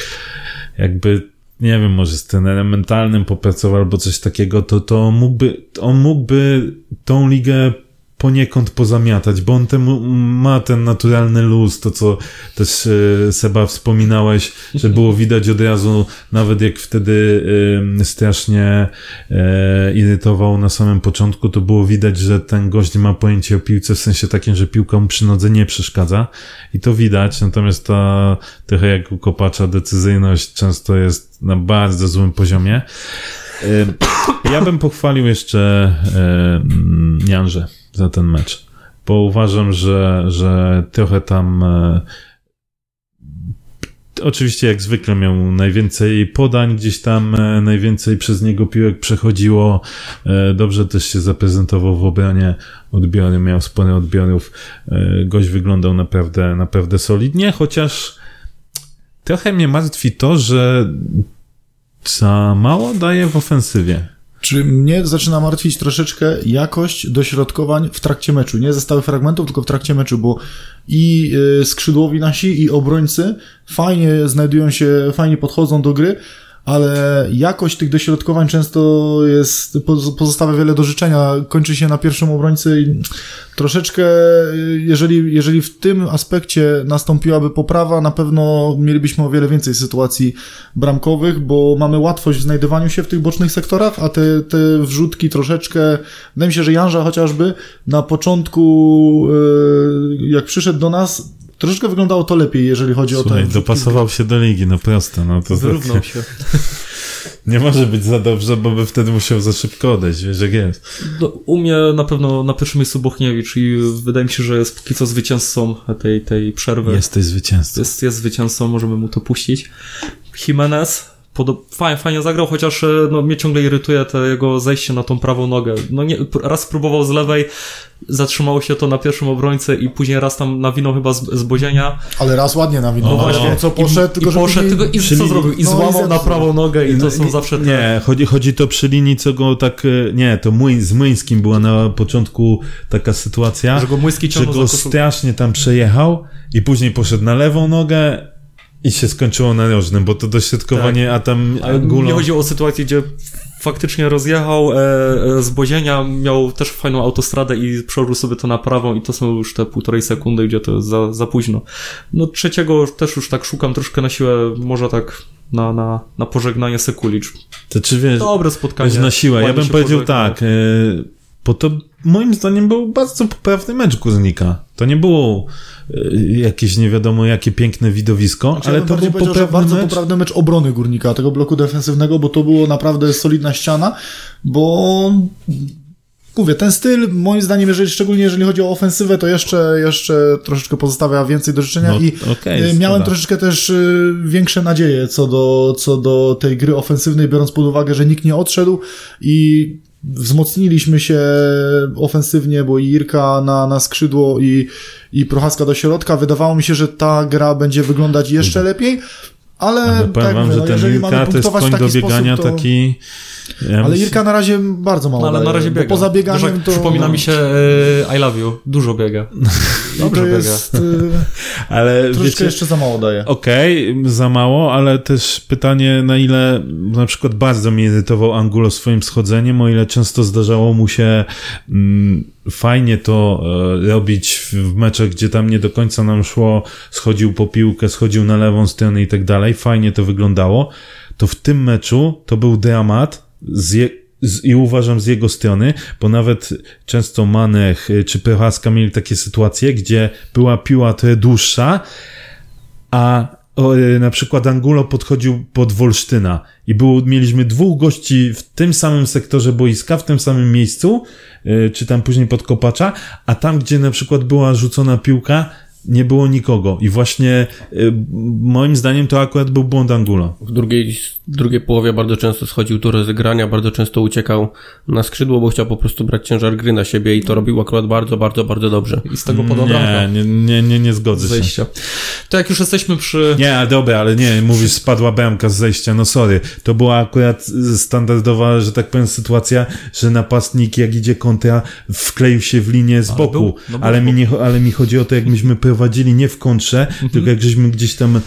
jakby nie wiem, może z trenerem mentalnym popracował albo coś takiego, to, to mógłby, on mógłby tą ligę poniekąd pozamiatać, bo on temu ma ten naturalny luz, to co też e, Seba wspominałeś, że było widać od razu, nawet jak wtedy e, strasznie e, irytował na samym początku, to było widać, że ten gość ma pojęcie o piłce w sensie takim, że piłka mu przy nodze nie przeszkadza. I to widać, natomiast ta trochę jak u Kopacza decyzyjność często jest na bardzo złym poziomie. Ja bym pochwalił jeszcze Janże za ten mecz, bo uważam, że, że trochę tam e, oczywiście jak zwykle miał najwięcej podań gdzieś tam, e, najwięcej przez niego piłek przechodziło. E, dobrze też się zaprezentował w obronie. Odbiory miał sporo odbiorów. Gość wyglądał naprawdę, naprawdę solidnie, chociaż trochę mnie martwi to, że za mało daje w ofensywie. Czy mnie zaczyna martwić troszeczkę jakość dośrodkowań w trakcie meczu? Nie ze stałych fragmentów, tylko w trakcie meczu, bo i y, skrzydłowi nasi, i obrońcy fajnie znajdują się, fajnie podchodzą do gry, ale jakość tych dośrodkowań często jest, poz- pozostawia wiele do życzenia. Kończy się na pierwszym obrońcy i troszeczkę, jeżeli, jeżeli w tym aspekcie nastąpiłaby poprawa, na pewno mielibyśmy o wiele więcej sytuacji bramkowych, bo mamy łatwość w znajdowaniu się w tych bocznych sektorach, a te, te wrzutki troszeczkę, wydaje mi się, że Janża chociażby na początku, y, jak przyszedł do nas, troszeczkę wyglądało to lepiej, jeżeli chodzi o Słuchaj, te wrzutki z dopasował się do ligi, no proste. No to tak, się. nie może być za dobrze, bo by wtedy musiał za szybko odejść, wiesz jak jest. No, u mnie na pewno na pierwszym miejscu Bochniewicz i wydaje mi się, że jest póki co zwycięzcą tej, tej przerwy. Jesteś zwycięzcą. Jest, jest zwycięzcą, możemy mu to puścić. Jimenez fajnie, fajnie zagrał, chociaż e, no, mnie ciągle irytuje to jego zejście na tą prawą nogę. No nie, raz próbował z lewej, zatrzymało się to na pierwszym obrońcy i później raz tam nawinął chyba z, z bozienia. Ale raz ładnie nawinął. No właśnie, co poszedł, I, tylko i poszedł, tylko i co zrobił? I no i złamał na zepsuł. prawą nogę i to No, są nie- zawsze te... Nie, chodzi, chodzi to przy linii, co go tak. e, Nie, to Młyń, z Młyńskim była na początku taka sytuacja, Że go Młyński że go strasznie tam przejechał i później poszedł na lewą nogę i się skończyło na rożnym, bo to dośrodkowanie, a tam Tak. Ale nie chodziło o sytuację, gdzie faktycznie rozjechał e, e, z Bozienia, miał też fajną autostradę i przełożył sobie to na prawą i to są już te półtorej sekundy, gdzie to jest za, za późno. No trzeciego też już tak szukam troszkę na siłę, może tak na, na, na pożegnanie Sekulicz. To czy wiesz, Dobre spotkanie. wiesz na siłę. Ja bym powiedział pożegnał. tak, e, bo to moim zdaniem był bardzo poprawny mecz Górnika. To nie było e, jakieś nie wiadomo jakie piękne widowisko, Znaczy, ale ja to był poprawny bardzo mecz. poprawny mecz obrony Górnika, tego bloku defensywnego, bo to było naprawdę solidna ściana, bo mówię, ten styl moim zdaniem, jeżeli, szczególnie jeżeli chodzi o ofensywę, to jeszcze, jeszcze troszeczkę pozostawia więcej do życzenia No, i okej, y, miałem troszeczkę też y, większe nadzieje co do, co do tej gry ofensywnej, biorąc pod uwagę, że nikt nie odszedł i wzmocniliśmy się ofensywnie, bo i Irka na, na skrzydło i, i Prochaska do środka. Wydawało mi się, że ta gra będzie wyglądać jeszcze lepiej, ale, Ale powiem tak wam, mówię, że no, ten Irka to jest koń do biegania sposób, to... taki... Ja Ale myślę- Irka na razie bardzo mało No, ale daje, na razie biega. Poza bieganiem to... Przypomina mi się e, I love you. Dużo biega. Dobrze to biega. jest... y, ale Troszeczkę wiecie, jeszcze za mało daje. Okej, za mało, ale też pytanie, na ile na przykład bardzo mnie irytował Angulo swoim schodzeniem, o ile często zdarzało mu się mm, fajnie to e, robić w, meczach, gdzie tam nie do końca nam szło, schodził po piłkę, schodził na lewą stronę i tak dalej, fajnie to wyglądało, to w tym meczu to był dramat je, z, i uważam z jego strony, bo nawet często Manech y, czy Prochaska mieli takie sytuacje, gdzie była piła trochę dłuższa, a o, y, na przykład Angulo podchodził pod Wolsztyna. I było, mieliśmy dwóch gości w tym samym sektorze boiska, w tym samym miejscu, y, czy tam później pod Kopacza, a tam, gdzie na przykład była rzucona piłka, nie było nikogo. I właśnie y, moim zdaniem to akurat był błąd Angulo. W drugiej, w drugiej połowie bardzo często schodził do rozegrania, bardzo często uciekał na skrzydło, bo chciał po prostu brać ciężar gry na siebie i to robił akurat bardzo, bardzo, bardzo dobrze. I z tego bramkę. Nie, nie, nie, nie, nie zgodzę Z się. zejścia. To jak już jesteśmy przy... Nie, ale dobra, ale nie, mówisz, spadła bramka z zejścia, no sorry. To była akurat standardowa, że tak powiem, sytuacja, że napastnik, jak idzie kontra, wkleił się w linię z Ale boku. był- no ale, mi nie, ale mi chodzi o to, jak myśmy prowadzili nie w kontrze, Mhm. tylko jak żeśmy gdzieś tam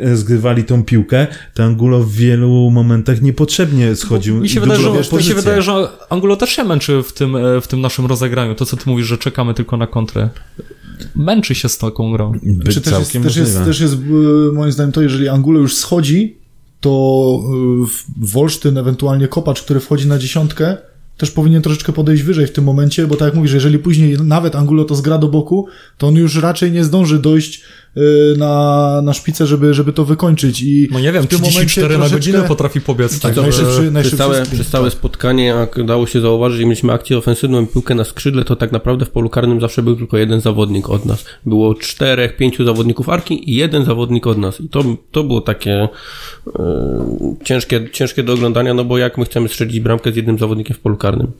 rozgrywali tą piłkę, to Angulo w wielu momentach niepotrzebnie schodził. Mi się, i wydaje, że, mi się wydaje, że Angulo też się męczy w tym, e, w tym naszym rozegraniu. To, co ty mówisz, że czekamy tylko na kontrę. Męczy się z taką grą. Być Czy też jest, też, jest, też jest y, moim zdaniem to, jeżeli Angulo już schodzi, to w- Wolsztyn, ewentualnie Kopacz, który wchodzi na dziesiątkę, też powinien troszeczkę podejść wyżej w tym momencie, bo tak jak mówisz, jeżeli później nawet Angulo to zgra do boku, to on już raczej nie zdąży dojść na, na szpicę, żeby, żeby to wykończyć i No nie wiem, w tym 34 momencie na godzinę potrafi pobiec. Tak, najszybszy- Przez najszybszy całe, sprint, przez całe tak. spotkanie, jak dało się zauważyć, że mieliśmy akcję ofensywną i piłkę na skrzydle, to tak naprawdę w polu karnym zawsze był tylko jeden zawodnik od nas. Było czterech, pięciu zawodników Arki i jeden zawodnik od nas. I to, to było takie e, ciężkie, ciężkie do oglądania, no bo jak my chcemy strzelić bramkę z jednym zawodnikiem w polu karnym?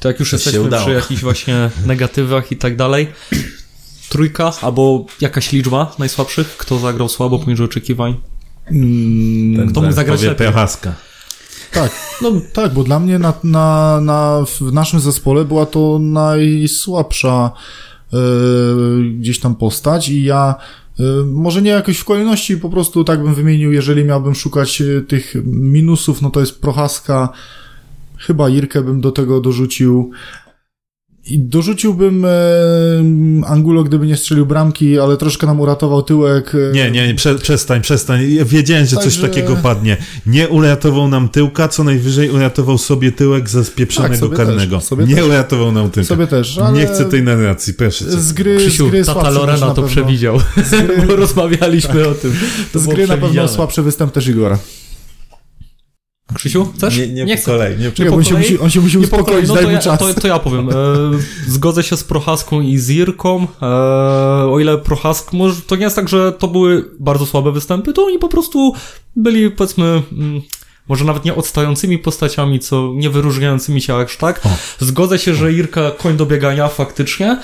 To jak już jesteśmy przy jakichś właśnie negatywach i tak dalej, trójka albo jakaś liczba najsłabszych, kto zagrał słabo poniżej oczekiwań. Mm, Kto mógł zagrać Powie lepiej? Prochaska. Tak, no tak, bo dla mnie na, na, na, w naszym zespole była to najsłabsza e, gdzieś tam postać i ja e, może nie jakoś w kolejności, po prostu tak bym wymienił, jeżeli miałbym szukać e, tych minusów, no to jest Prochaska, chyba Irkę bym do tego dorzucił. I dorzuciłbym e, Angulo, gdyby nie strzelił bramki, ale troszkę nam uratował tyłek. e, Nie, nie, nie prze, przestań, przestań. Ja wiedziałem, że coś Także- takiego padnie. Nie uratował nam tyłka, co najwyżej uratował sobie tyłek ze spieprzonego Tak, karnego. też, nie też. uratował nam tyłka. Sobie też, ale Nie chcę tej narracji, proszę cię. z gry, Krzysiu, z gry tata Lorena na to pewno. przewidział, gry- bo rozmawialiśmy o tym. To Z gry na pewno słabszy występ też Igora. Krzysiu, chcesz? Nie, nie, po chcę. kolei. Nie, po bo on się, kolei? musi, on się musi Nie po kolei, uspokoić, no daj to mu ja, czas. to, to ja powiem. E, zgodzę się z Prochaską i z Irką. E, o ile Prochask, może to nie jest tak, że to były bardzo słabe występy, to oni po prostu byli, powiedzmy, mm, może nawet nie odstającymi postaciami, co nie wyróżniającymi się aż tak. Zgodzę się, że Irka koń do biegania faktycznie.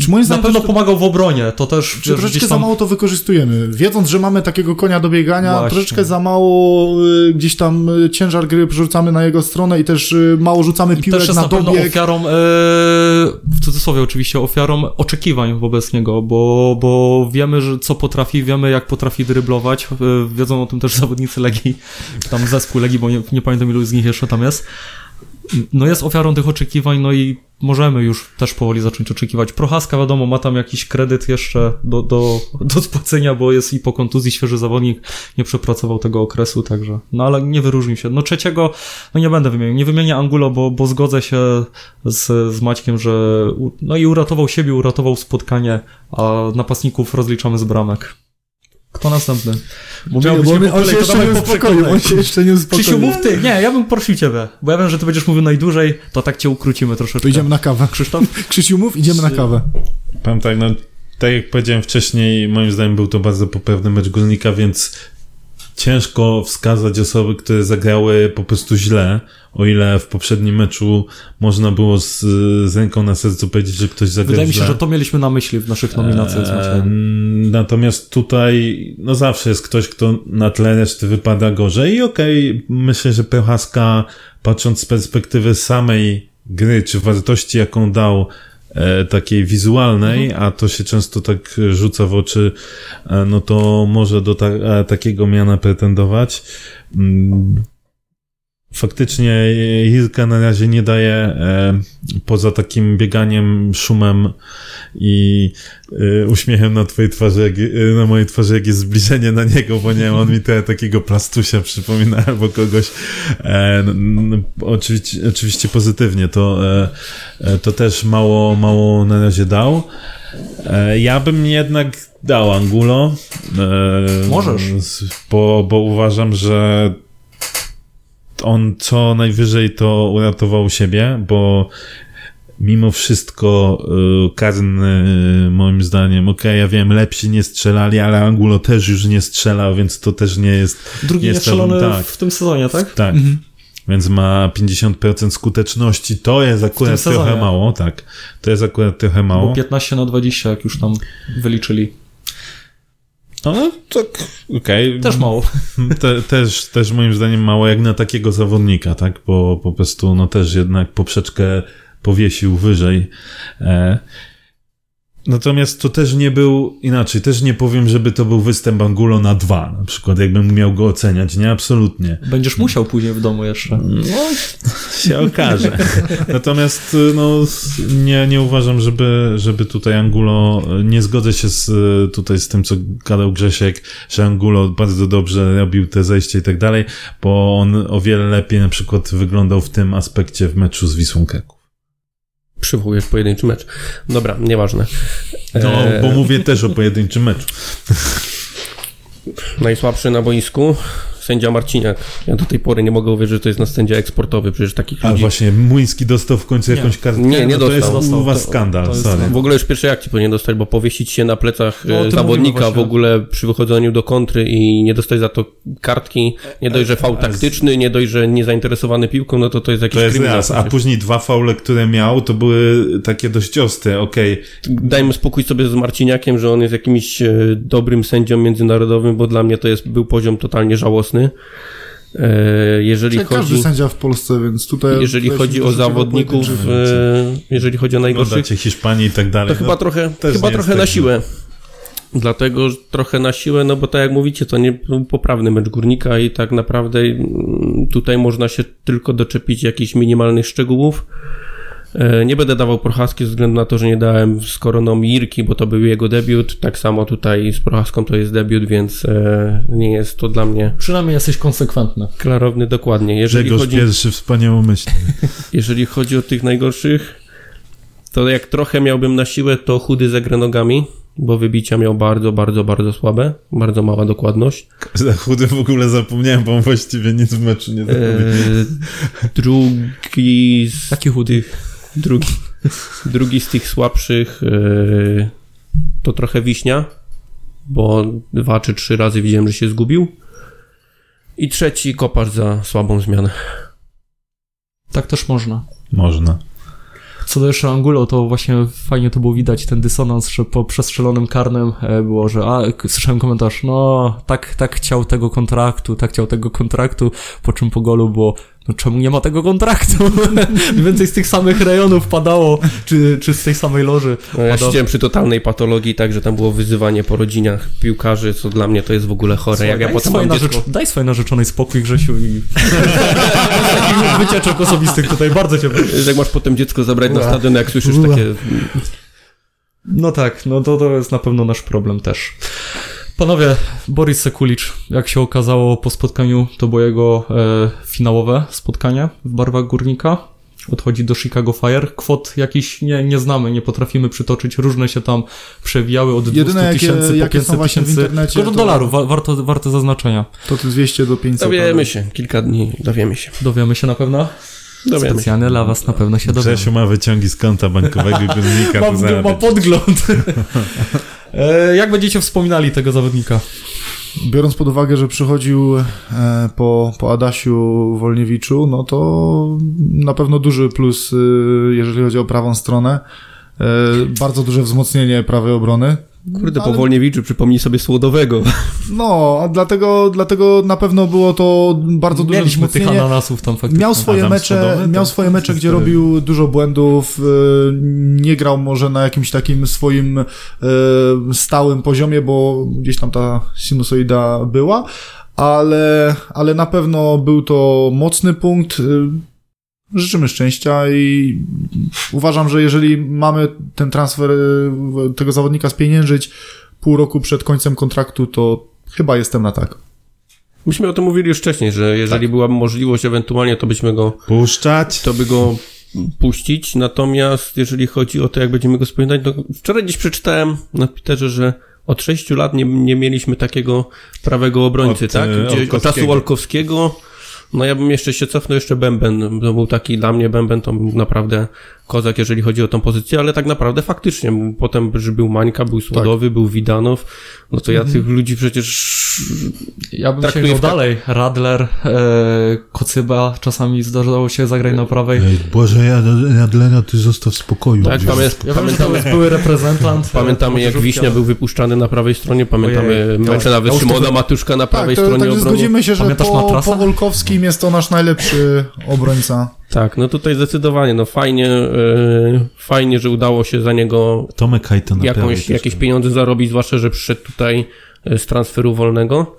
Czy moim Na zdaniem pewno też- pomagał w obronie, to też Czy troszeczkę gdzieś za tam... mało to wykorzystujemy. Wiedząc, że mamy takiego konia do biegania, Właśnie. troszeczkę za mało y, gdzieś tam y, ciężar gry przerzucamy na jego stronę i też y, mało rzucamy I piłek też jest na na pewno dobieg. ofiarą, e, w cudzysłowie oczywiście, ofiarą oczekiwań wobec niego, bo, bo wiemy, że co potrafi, wiemy jak potrafi dryblować, e, wiedzą o tym też zawodnicy Legii, tam zespół Legii, bo nie, nie pamiętam ilu z nich jeszcze tam jest. No jest ofiarą tych oczekiwań, no i możemy już też powoli zacząć oczekiwać. Prochaska, wiadomo, ma tam jakiś kredyt jeszcze do, do, do spłacenia, bo jest i po kontuzji świeży zawodnik, nie przepracował tego okresu, także, no ale nie wyróżnił się. No trzeciego, no nie będę wymieniał, nie wymienię Angulo, bo, bo zgodzę się z, z Maćkiem, że no i uratował siebie, uratował spotkanie, a napastników rozliczamy z bramek. Kto następny? Bo nie on, się jeszcze nie po uspokoił, on się jeszcze nie uspokoił. Krzysiu, mów ty. Nie, ja bym prosił ciebie, bo ja wiem, że ty będziesz mówił najdłużej, to tak cię ukrócimy troszeczkę. To idziemy na kawę. Krzysztof? Krzysiu, mów, idziemy na kawę. Powiem tak, no, tak jak powiedziałem wcześniej, moim zdaniem był to bardzo poprawny mecz Górnika, więc ciężko wskazać osoby, które zagrały po prostu źle, o ile w poprzednim meczu można było z, z ręką na sercu powiedzieć, że ktoś zagrał Wydaje mi źle. się, że to mieliśmy na myśli w naszych nominacjach Eee. Natomiast tutaj, no zawsze jest ktoś, kto na tle reszty wypada gorzej i okej, myślę, że Prochaska, patrząc z perspektywy samej gry, czy wartości, jaką dał takiej wizualnej, a to się często tak rzuca w oczy, e, no to może do ta, e, takiego miana pretendować. Faktycznie Jirka na razie nie daje e, poza takim bieganiem, szumem i e, uśmiechem na twojej twarzy, jak, e, na mojej twarzy, jak jest zbliżenie na niego, bo nie on mi trochę takiego plastusia przypomina albo kogoś. Oczywiście, oczywiście pozytywnie, to, to też mało, mało na razie dał. Ja bym jednak dał Angulo. Możesz. Bo, bo uważam, że on co najwyżej to uratował siebie, bo mimo wszystko y, karny y, moim zdaniem, okej, ja wiem, lepsi nie strzelali, ale Angulo też już nie strzelał, więc to też nie jest... Drugi jest niestrzelony tak. w tym sezonie, tak? Tak. Więc ma 50% skuteczności. To jest akurat trochę mało, tak. To jest akurat trochę mało. Bo 15 na 20, jak już tam wyliczyli. No, tak, okej. Też mało. Te, też, też moim zdaniem mało jak na takiego zawodnika, tak? Bo po prostu, no też jednak poprzeczkę powiesił wyżej. E, natomiast to też nie był, inaczej, też nie powiem, żeby to był występ Angulo na dwa, na przykład, jakbym miał go oceniać, nie? Absolutnie. Będziesz musiał później w domu jeszcze. No, się okaże. Natomiast no, nie, nie uważam, żeby, żeby tutaj Angulo, nie zgodzę się z, tutaj z tym, co gadał Grzesiek, że Angulo bardzo dobrze robił te zejście i tak dalej, bo on o wiele lepiej na przykład wyglądał w tym aspekcie w meczu z Wisłą Kraków. Przywołujesz pojedynczy mecz. Dobra, nieważne. No, E, bo mówię też o pojedynczym meczu. Najsłabszy na boisku sędzia Marciniak. Ja do tej pory nie mogę uwierzyć, że to jest nasz sędzia eksportowy, przecież takich A ludzi... właśnie, Młyński dostał w końcu jakąś kartkę? Nie, nie no to jest dostał. u was To- skandal, to jest- sorry. W ogóle już pierwszej akcji powinien dostać, bo powiesić się na plecach No, e, zawodnika w ogóle przy wychodzeniu do kontry i nie dostać za to kartki, nie dość, że fał a z- taktyczny, nie dość, że niezainteresowany piłką, no to to jest jakiś To jest raz, a później dwa faule, które miał, to były takie dość ostre, okej. Dajmy spokój sobie z Marciniakiem, że on jest jakimś e, dobrym sędzią międzynarodowym, bo dla mnie to jest, był poziom totalnie żałosny. E, Jeżeli każdy chodzi, sędzia w Polsce, więc tutaj... jeżeli tutaj chodzi o zawodników, e, jeżeli chodzi o najgorszych, Hiszpanii i tak dalej. To no, chyba trochę, chyba trochę na siłę. Dlatego że trochę na siłę, no bo tak jak mówicie, to nie był poprawny mecz górnika i tak naprawdę mm, tutaj można się tylko doczepić jakichś minimalnych szczegółów. E, Nie będę dawał Prochaski ze względu na to, że nie dałem z Koroną Mirki, bo to był jego debiut. Tak samo tutaj z Prochaską to jest debiut, więc e, nie jest to dla mnie Przynajmniej jesteś konsekwentny. klarowny dokładnie. Jeżeli Grzegorz chodzi, pierwszy wspaniałomyślny. jeżeli chodzi o tych najgorszych, to jak trochę miałbym na siłę, to chudy ze nogami, bo wybicia miał bardzo, bardzo, bardzo słabe, bardzo mała dokładność. Za chudy w ogóle zapomniałem, bo on właściwie nic w meczu nie zrobił. Eee, drugi z Taki chudy. Drugi, drugi z tych słabszych eee, to trochę wiśnia, bo dwa czy trzy razy widziałem, że się zgubił. I trzeci koparz za słabą zmianę. Tak też można. Można. Co do jeszcze Angulo, to właśnie fajnie to było widać, ten dysonans, że po przestrzelonym karnym e, było, że a, słyszałem komentarz, no, tak, tak chciał tego kontraktu, tak chciał tego kontraktu, po czym po golu było, no czemu nie ma tego kontraktu? Więcej z tych samych rejonów padało, czy, czy z tej samej loży. No, ja siedziałem przy totalnej patologii, tak, że tam było wyzywanie po rodzinach piłkarzy, co dla mnie to jest w ogóle chore. Jak ja potem dziecko, narzecz- daj swojej narzeczonej spokój, Grzesiu, i takich wycieczek osobistych tutaj, bardzo cię jak masz potem dziecko zabrać na stadion, jak słyszysz takie No tak, no to, to jest na pewno nasz problem też. Panowie, Boris Sekulicz, jak się okazało po spotkaniu, to było jego e, finałowe spotkanie w barwach górnika. Odchodzi do Chicago Fire. Kwot jakiś nie, nie znamy, nie potrafimy przytoczyć. Różne się tam przewijały od 200 Jedyne, jakie- tysięcy po jakie są 500 właśnie w tysięcy. Tylko do to- dolarów, wa- warto, warte zaznaczenia. To te 200 do 500. Dowiemy się, kilka dni dowiemy się. Dowiemy się na pewno. Dowiemy się. Specjalnie dla was na pewno się dowiemy. Grzesiu ma wyciągi z konta bankowego górnika. zaraz mam podgląd. e, jak będziecie wspominali tego zawodnika? Biorąc pod uwagę, że przychodził e, po, po Adasiu Wolniewiczu, no to na pewno duży plus, e, jeżeli chodzi o prawą stronę. Bardzo duże wzmocnienie prawej obrony. Kurde, Ale- po Wolniewiczu przypomnij sobie Słodowego. No, a dlatego, dlatego na pewno było to bardzo duże Mieliśmy tych ananasów tam faktycznie. Miał swoje Adam mecze, Słodowy, miał to- swoje mecze, gdzie robił dużo błędów, e, nie grał może na jakimś takim swoim e, stałym poziomie, bo gdzieś tam ta sinusoida była, ale, ale na pewno był to mocny punkt. Życzymy szczęścia i uważam, że jeżeli mamy ten transfer e, tego zawodnika spieniężyć pół roku przed końcem kontraktu, to chyba jestem na tak. Myśmy o tym mówili już wcześniej, że jeżeli była możliwość ewentualnie, to byśmy go, Puszczać. to by go puścić. Natomiast jeżeli chodzi o to, jak będziemy go wspominać, to wczoraj gdzieś przeczytałem na Twitterze, że od sześciu lat nie, nie mieliśmy takiego prawego obrońcy, Od, tak? e, Gdzie, od czasu Olkowskiego. No ja bym jeszcze się cofnął, jeszcze Bęben. To był taki, dla mnie Bęben to był naprawdę kozak, jeżeli chodzi o tą pozycję, ale tak naprawdę faktycznie. Potem że był Mańka, był Słodowy, był Widanow. No to ja tych ludzi przecież Ja bym sięgnął tak- dalej. Radler, e, Kocyba, czasami zdarzało się zagrać na prawej. Ej, Boże, ja, Jadlena, ty zostaw w spokoju. Tak, Gdzieś- pamię- Ja wiem, pamiętamy, jest były reprezentant. pamiętamy jak Wiśnia ale- był wypuszczany na prawej stronie, pamiętamy Ojej, mecze nawet Szymona Matuszka na prawej tak, stronie obrony. zgodzimy się, że Pamiętasz po, po Wolkowskim jest to nasz najlepszy obrońca. Tak, no tutaj zdecydowanie, no fajnie, e, fajnie, że udało się za niego Tomek jakąś, jakieś tam. pieniądze zarobić, zwłaszcza, że przyszedł tutaj e, z transferu wolnego.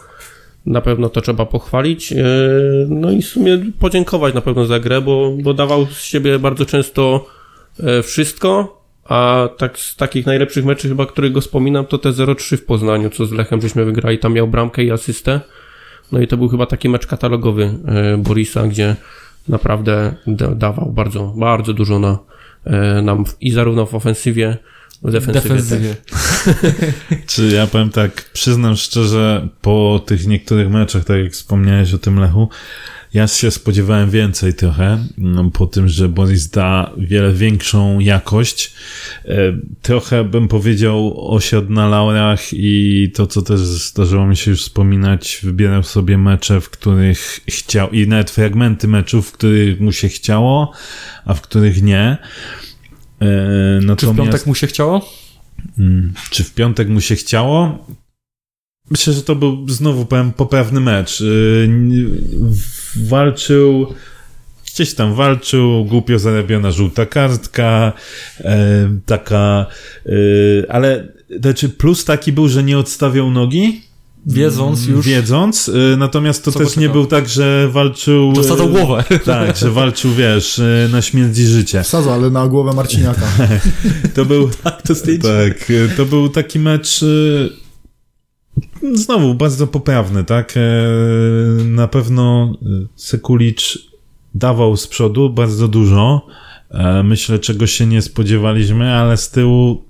Na pewno to trzeba pochwalić. e, No i w sumie podziękować na pewno za grę, bo, bo dawał z siebie bardzo często wszystko, a tak z takich najlepszych meczy chyba, których go wspominam, to te 0-3 w Poznaniu, co z Lechem żeśmy wygrali. Tam miał bramkę i asystę. No i to był chyba taki mecz katalogowy e, Borisa, gdzie naprawdę da, dawał bardzo, bardzo dużo na, e, nam w, i zarówno w ofensywie, w defensywie. defensywie. Czy ja powiem tak, przyznam szczerze, po tych niektórych meczach, tak jak wspomniałeś o tym Lechu, ja się spodziewałem więcej trochę, no, po tym, że Boris da wiele większą jakość. E, Trochę bym powiedział osiadł na laurach i to, co też zdarzyło mi się już wspominać, wybierał sobie mecze, w których chciał, i nawet fragmenty meczów, w których mu się chciało, a w których nie. E, Czy w Natomiast... piątek mu się chciało? Mm, Czy w piątek mu się chciało? Myślę, że to był znowu powiem, poprawny mecz. W- Walczył, gdzieś tam walczył, głupio zarobiona żółta kartka, e, taka, e, ale znaczy plus taki był, że nie odstawiał nogi. Wiedząc już, Wiedząc, e, natomiast to też nie był tak, że walczył. e, dostał głowę. Tak, że walczył, wiesz, na śmierć i życie. Wsadza, ale na głowę Marciniaka. To był. to zdjęcie. Tak, to był taki mecz. Znowu bardzo poprawny, tak? E, Na pewno e, Sekulicz dawał z przodu bardzo dużo. E, Myślę, czego się nie spodziewaliśmy, ale z tyłu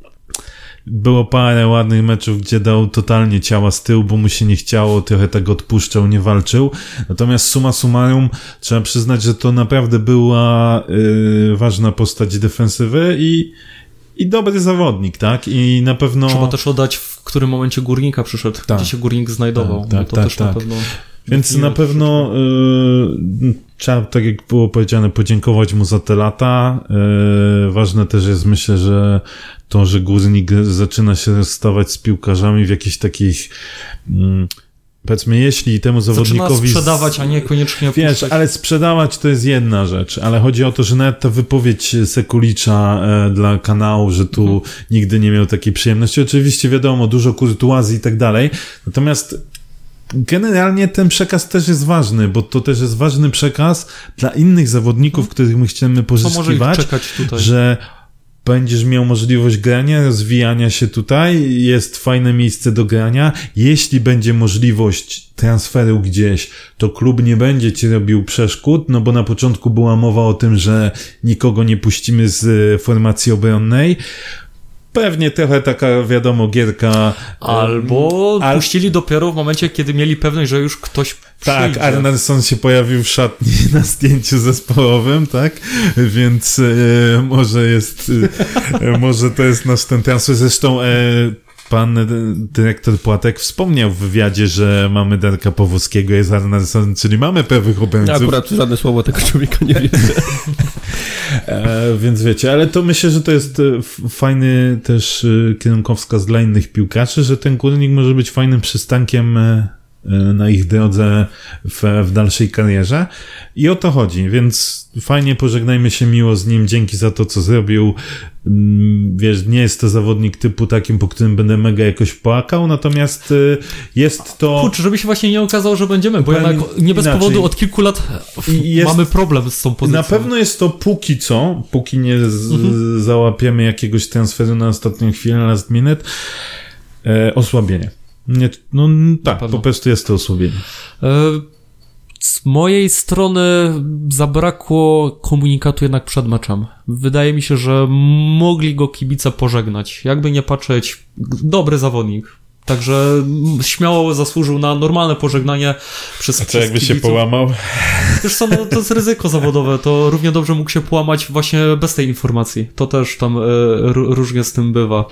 było parę ładnych meczów, gdzie dał totalnie ciała z tyłu, bo mu się nie chciało, trochę tak odpuszczał, nie walczył. Natomiast summa summarum trzeba przyznać, że to naprawdę była y, ważna postać defensywy i, i dobry zawodnik, tak? I na pewno... Trzeba też oddać, w którym momencie górnika przyszedł, Tak. gdzie się górnik znajdował. Tak, bo tak, to tak, też tak. na pewno. Więc na pewno y, trzeba, tak jak było powiedziane, podziękować mu za te lata. Y, ważne też jest, myślę, że to, że Górnik zaczyna się rozstawać z piłkarzami w jakichś takich, mm, powiedzmy, jeśli temu Zaczyna zawodnikowi... z- sprzedawać, a niekoniecznie Wiesz, puszczać. ale sprzedawać to jest jedna rzecz, ale chodzi o to, że nawet ta wypowiedź Sekulicza e, dla kanału, że tu Mhm. nigdy nie miał takiej przyjemności. Oczywiście wiadomo, dużo kurtuazji i tak dalej, natomiast generalnie ten przekaz też jest ważny, bo to też jest ważny przekaz dla innych zawodników, których my chcemy pozyskiwać, że będziesz miał możliwość grania, rozwijania się tutaj, jest fajne miejsce do grania. Jeśli będzie możliwość transferu gdzieś, to klub nie będzie ci robił przeszkód, no bo na początku była mowa o tym, że nikogo nie puścimy z e, formacji obronnej. Pewnie trochę taka, wiadomo, gierka. e, Albo al- puścili dopiero w momencie, kiedy mieli pewność, że już ktoś Tak, przyjdzie. Arnelson się pojawił w szatni na zdjęciu zespołowym, tak? Więc e, może jest, e, może to jest nasz ten transfer. Zresztą e, pan dyrektor Płatek wspomniał w wywiadzie, że mamy Darka Powódzkiego, jest Arnelson, czyli mamy pewnych Ja obrońców. akurat żadne słowo tego człowieka nie wiem. E, więc wiecie, ale to myślę, że to jest e, fajny też e, kierunkowskaz dla innych piłkarzy, że ten górnik może być fajnym przystankiem na ich drodze w, w dalszej karierze. I o to chodzi, więc fajnie pożegnajmy się miło z nim, dzięki za to, co zrobił. Mm, Wiesz, nie jest to zawodnik typu takim, po którym będę mega jakoś płakał, natomiast e, jest to... Kurczę, żeby się właśnie nie okazało, że będziemy, bo Powiem jednak nie bez inaczej. powodu od kilku lat jest- mamy problem z tą pozycją. Na pewno jest to póki co, póki nie z, Mhm. załapiemy jakiegoś transferu na ostatnią chwilę, last minute, e, osłabienie. Nie, no tak, po prostu jest to osłabienie. E, Z mojej strony zabrakło komunikatu jednak przed meczem. Wydaje mi się, że mogli go kibice pożegnać. Jakby nie patrzeć, dobry zawodnik. Także śmiało zasłużył na normalne pożegnanie przez, A co jakby się kibiców. połamał? Wiesz co, no, to jest ryzyko zawodowe, to równie dobrze mógł się połamać właśnie bez tej informacji. To też tam ró- różnie z tym bywa.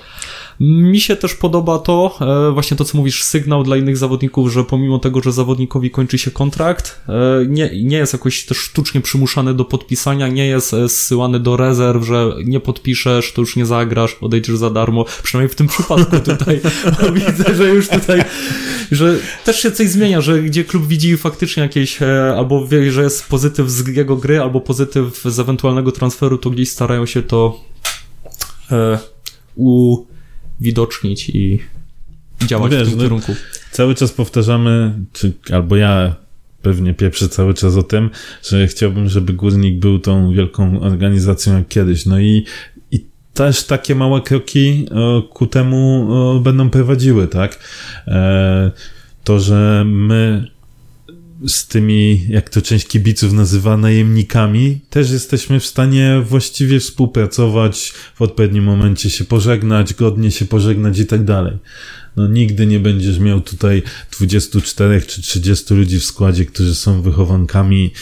Mi się też podoba to, e, właśnie to co mówisz, sygnał dla innych zawodników, że pomimo tego, że zawodnikowi kończy się kontrakt, e, nie, nie jest jakoś też sztucznie przymuszany do podpisania, nie jest e, zsyłany do rezerw, że nie podpiszesz, to już nie zagrasz, odejdziesz za darmo. Przynajmniej w tym przypadku tutaj widzę, że już tutaj, że też się coś zmienia, że gdzie klub widzi faktycznie jakieś, albo wie, że jest pozytyw z jego gry, albo pozytyw z ewentualnego transferu, to gdzieś starają się to e, uwidocznić i działać Wiesz, w tym no- kierunku. Cały czas powtarzamy, czy albo ja pewnie pieprzę cały czas o tym, że chciałbym, żeby Górnik był tą wielką organizacją jak kiedyś. No i, i też takie małe kroki e, ku temu e, będą prowadziły, tak? E, To, że my z tymi, jak to część kibiców nazywa, najemnikami, też jesteśmy w stanie właściwie współpracować, w odpowiednim momencie się pożegnać, godnie się pożegnać i tak dalej. No nigdy nie będziesz miał tutaj 24 czy 30 ludzi w składzie, którzy są wychowankami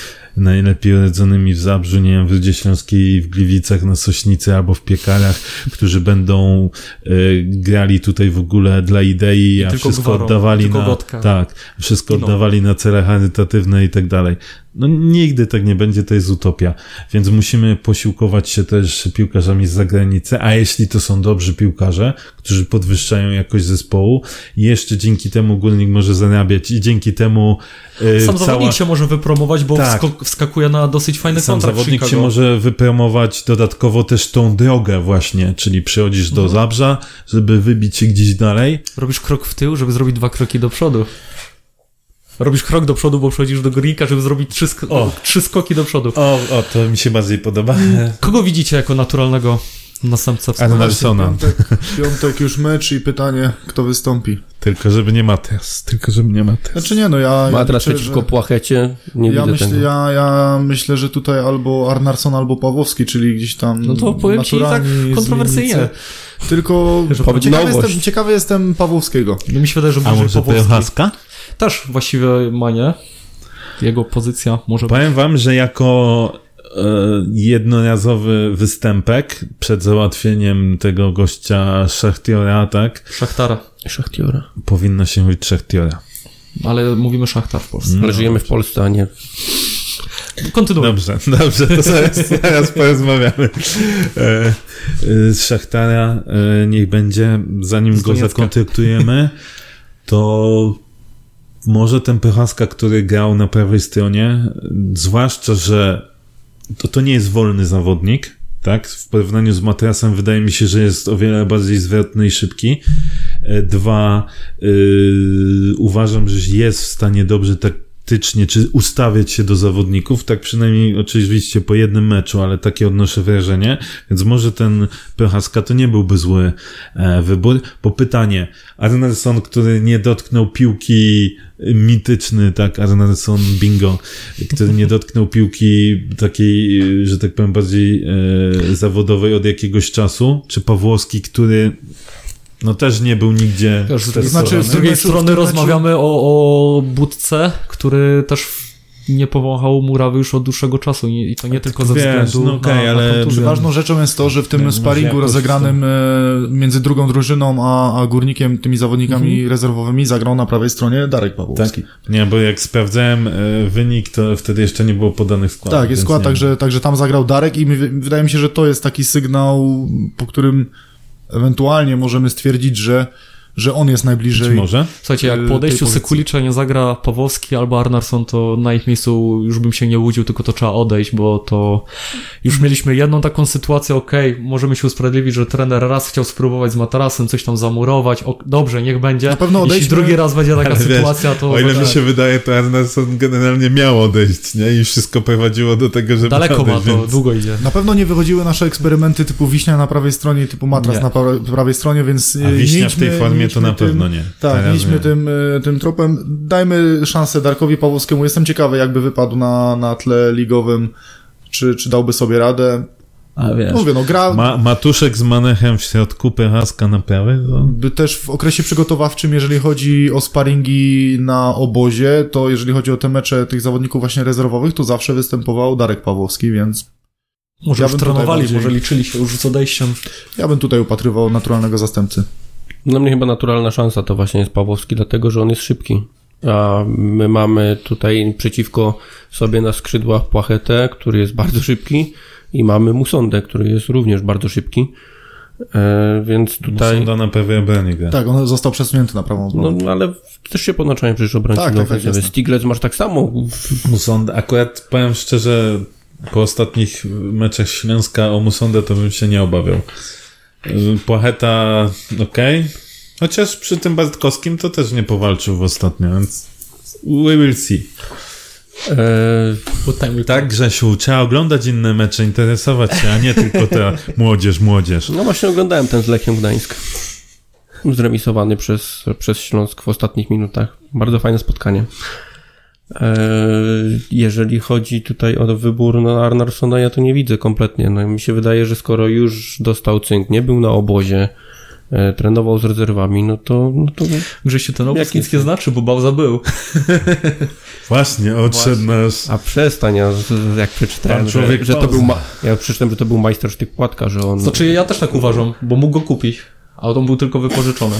najlepiej rodzonymi w Zabrzu, nie wiem, w Rudzie Śląskiej, w Gliwicach, na Sośnicy albo w Piekarach, którzy będą y, grali tutaj w ogóle dla idei, a tylko wszystko gwarą, oddawali na... gotka. Tak, wszystko No. oddawali na cele charytatywne i tak dalej. No nigdy tak nie będzie, to jest utopia. Więc musimy posiłkować się też piłkarzami z zagranicy, a jeśli to są dobrzy piłkarze, którzy podwyższają jakość zespołu, jeszcze dzięki temu górnik może zarabiać i dzięki temu yy, Sam cała... zawodnik się może wypromować, bo Tak. wskakuje na dosyć fajny Sam kontrakt w zawodnik się może wypromować dodatkowo też tą drogę właśnie, czyli przychodzisz do Zabrza, żeby wybić się gdzieś dalej. Robisz krok w tył, żeby zrobić dwa kroki do przodu. Robisz krok do przodu, bo przechodzisz do górnika, żeby zrobić trzy, sk- O. trzy skoki do przodu. O, o, to mi się bardziej podoba. Kogo widzicie jako naturalnego następcę w Andersona. Piątek, piątek już mecz i pytanie, kto wystąpi. Tylko żeby nie Matras. Tylko żeby nie Matras. Znaczy nie, no ja... Matras przeciwko że- Płachecie, nie ja widzę myślę, tego. ja, ja myślę, że tutaj albo Arnarsson, albo Pawłowski, czyli gdzieś tam No to powiem ci tak kontrowersyjnie. Tylko ciekawy, jestem, ciekawy jestem Pawłowskiego. No mi się wydaje, że A może Pawłowski. Też właściwie ma nie. Jego pozycja może być. Powiem wam, że jako e, jednorazowy występek przed załatwieniem tego gościa Szachtiora, tak? Szachtara. Szachtiora. Powinno się mówić Szachtiora. Ale mówimy Szachtar w Polsce. Ale żyjemy w Polsce, a nie... Kontynuuj. Dobrze, dobrze, to zaraz, zaraz porozmawiamy. E, e, Szachtara e, niech będzie, zanim go zakontraktujemy, to może ten Prochaska, który grał na prawej stronie, zwłaszcza, że to, to nie jest wolny zawodnik, tak? W porównaniu z Matrasem wydaje mi się, że jest o wiele bardziej zwrotny i szybki. E, Dwa, yy, uważam, że jest w stanie dobrze taktycznie, czy ustawiać się do zawodników, tak przynajmniej oczywiście po jednym meczu, ale takie odnoszę wrażenie, więc może ten Prochaska to nie byłby zły e, wybór. Po pytanie, Arnelson, który nie dotknął piłki mityczny, tak, Arnelson Bingo, który nie dotknął piłki takiej, e, że tak powiem, bardziej e, zawodowej od jakiegoś czasu, czy Pawłowski, który no też nie był nigdzie Też z, drugiej Znaczy, strony, w z tym drugiej meczu- w strony tym meczu- rozmawiamy o, o Budce, który też nie powąchał murawy już od dłuższego czasu i i to nie tylko ze Wiesz, względu no okej, na, ale- na. Ważną rzeczą jest to, że w tym Nie, sparingu rozegranym e, między drugą drużyną a, a górnikiem, tymi zawodnikami Mhm. rezerwowymi zagrał na prawej stronie Darek Pawłowski. Tak? Nie, bo jak sprawdzałem e, wynik, to wtedy jeszcze nie było podanych składów. Tak, jest skład, także, także tam zagrał Darek i mi, wydaje mi się, że to jest taki sygnał, po którym ewentualnie możemy stwierdzić, że, że on jest Być najbliżej. może. Słuchajcie, jak y, po odejściu. Sekulicza nie zagra Pawłowski albo Arnarsson, to na ich miejscu już bym się nie łudził, tylko to trzeba odejść, bo to już mieliśmy jedną taką sytuację, okej, możemy się usprawiedliwić, że trener raz chciał spróbować z Matarasem, coś tam zamurować, ok, dobrze, niech będzie. Na pewno Jeśli odejdźmy- drugi raz będzie taka Ale wiesz, sytuacja, to... O ile tak. mi się wydaje, to Arnason generalnie miał odejść, nie? I wszystko prowadziło do tego, żeby Daleko ma odejść, to, więc... długo idzie. Na pewno nie wychodziły nasze eksperymenty typu wiśnia na prawej stronie, typu matras Nie. na pra- prawej stronie, więc A e, wiśnia nie w tej idźmy- formie nie to na tym- pewno nie. Tak, Teraz nie idźmy nie. tym, e, tym tropem. Dajmy szansę Darkowi Pawłowskiemu. Jestem ciekawy, jakby wypadł na, na tle ligowym, czy, czy dałby sobie radę. A wiesz, Mówię, no gra Ma, Matuszek z Manechem w środku, Prochaska na prawej, to... by też w okresie przygotowawczym, jeżeli chodzi o sparingi na obozie, to jeżeli chodzi o te mecze tych zawodników właśnie rezerwowych, to zawsze występował Darek Pawłowski, więc Może Ja już trenowali, bardziej- może liczyli się już z odejściem. ja bym tutaj upatrywał naturalnego zastępcy. Dla mnie chyba naturalna szansa to właśnie jest Pawłowski, dlatego że on jest szybki. A my mamy tutaj przeciwko sobie na skrzydłach Płachetę, który jest bardzo szybki i mamy Musondę, który jest również bardzo szybki. E, więc tutaj... Musonda na prawej obronie gra. Tak, on został przesunięty na prawą No, obronę. ale też się podłączają przecież obrońcy Tak, do tak, tak. Stiglitz masz tak samo. Musonda, akurat powiem szczerze, po ostatnich meczach Śląska o Musondę to bym się nie obawiał. Płacheta, okej. Chociaż przy tym Bartkowskim to też nie powalczył ostatnio, więc we will see. E, Tak, Grzesiu, trzeba oglądać inne mecze, interesować się, a nie tylko ta młodzież, młodzież. no właśnie oglądałem ten z Lechiem Gdańsk. Zremisowany przez, przez Śląsk w ostatnich minutach. Bardzo fajne spotkanie. E, jeżeli chodzi tutaj o wybór no, Arnarsona, ja to nie widzę kompletnie. No, mi się wydaje, że skoro już dostał cynk, nie był na obozie, e, trenował z rezerwami, no to... No to Grzesiu, ten obóz nic nie znaczy, bo Bałza był. Właśnie, odszedł nasz... a przestań, ja jak przeczytałem, że, że to był... Ma- ja przeczytałem, że to był majstersztyk Płatka, że on... Znaczy ja też tak uważam, bo mógł go kupić, a on był tylko wypożyczony.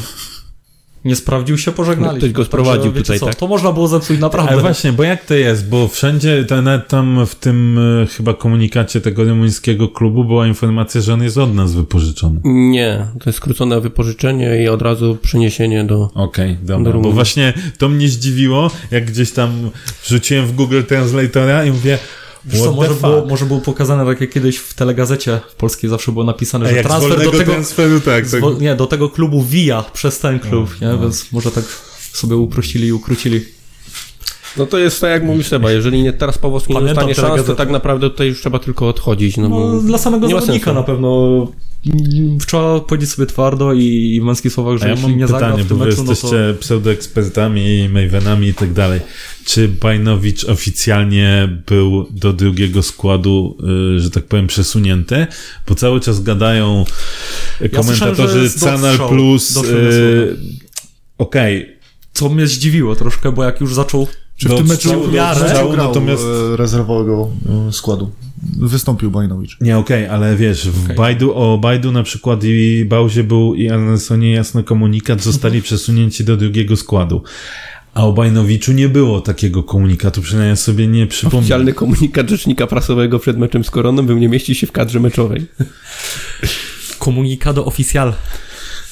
Nie sprawdził się, pożegnali. No, ktoś go sprowadził tutaj, co, tak? To można było zepsuć naprawdę. Ale właśnie, bo jak to jest? Bo wszędzie, nawet tam w tym e, chyba komunikacie tego rumuńskiego klubu była informacja, że on jest od nas wypożyczony. Nie, to jest skrócone wypożyczenie i od razu przeniesienie do... Okej, Do dobra, bo Rumunii. właśnie to mnie zdziwiło, jak gdzieś tam wrzuciłem w Google Translatora i mówię, Wiesz co, może było, może było pokazane tak jak kiedyś w telegazecie w polskiej zawsze było napisane, że jak transfer do tego, transferu, tak, tak. nie, do tego klubu wija przez ten klub, No, nie? Więc może tak sobie uprościli i ukrócili. No to jest tak jak mówił Seba, jeżeli nie, teraz Pawłowski nie dostanie szans, to tak naprawdę tutaj już trzeba tylko odchodzić. No, No, bo dla samego zawodnika na pewno trzeba powiedzieć sobie twardo i, i w męskich słowach, że ja jeśli mam nie zagra pytanie, w tym bo wy meczu, no to... jesteście pseudoekspertami, Mavenami i tak dalej. Czy Bajnowicz oficjalnie był do drugiego składu, y, że tak powiem, przesunięty? Bo cały czas gadają komentatorzy jest Canal Plus. y, Okej, Co mnie zdziwiło troszkę, bo jak już zaczął Czy w Do tym meczu, strzału, grał natomiast- e, rezerwowego składu? Wystąpił Bajnowicz. Nie, okej, ale wiesz, w Okej. Bajdu, o Bajdu na przykład i Bauzie był i Andersonie jasny komunikat, zostali przesunięci do drugiego składu. A o Bajnowiczu nie było takiego komunikatu, przynajmniej sobie nie przypomnę. Oficjalny komunikat rzecznika prasowego przed meczem z Koroną był nie mieści się w kadrze meczowej. komunikado oficjal.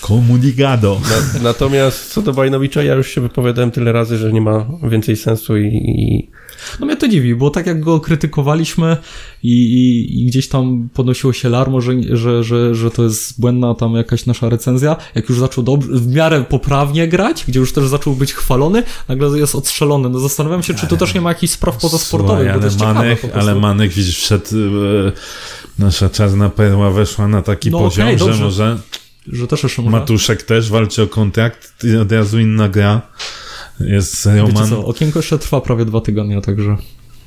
Komunikado. Na, natomiast co do Bajnowicza, ja już się wypowiadałem tyle razy, że nie ma więcej sensu i, i No mnie to dziwi, bo tak jak go krytykowaliśmy i, i, i gdzieś tam podnosiło się larmo, że, że, że, że to jest błędna tam jakaś nasza recenzja, jak już zaczął dobrze, w miarę poprawnie grać, gdzie już też zaczął być chwalony, nagle jest odstrzelony. No zastanawiam się, czy tu też nie ma jakichś spraw pozasportowych, Słuchaj, bo to ale jest ciekawe Manek, ale Manek, widzisz, wszedł, e, nasza czarna perła weszła na taki No poziom, okej, że może Że też jeszcze może... Matuszek też walczy o kontrakt od razu inna gra. Jest Wiecie Roman. co, okienko jeszcze trwa prawie dwa tygodnie, także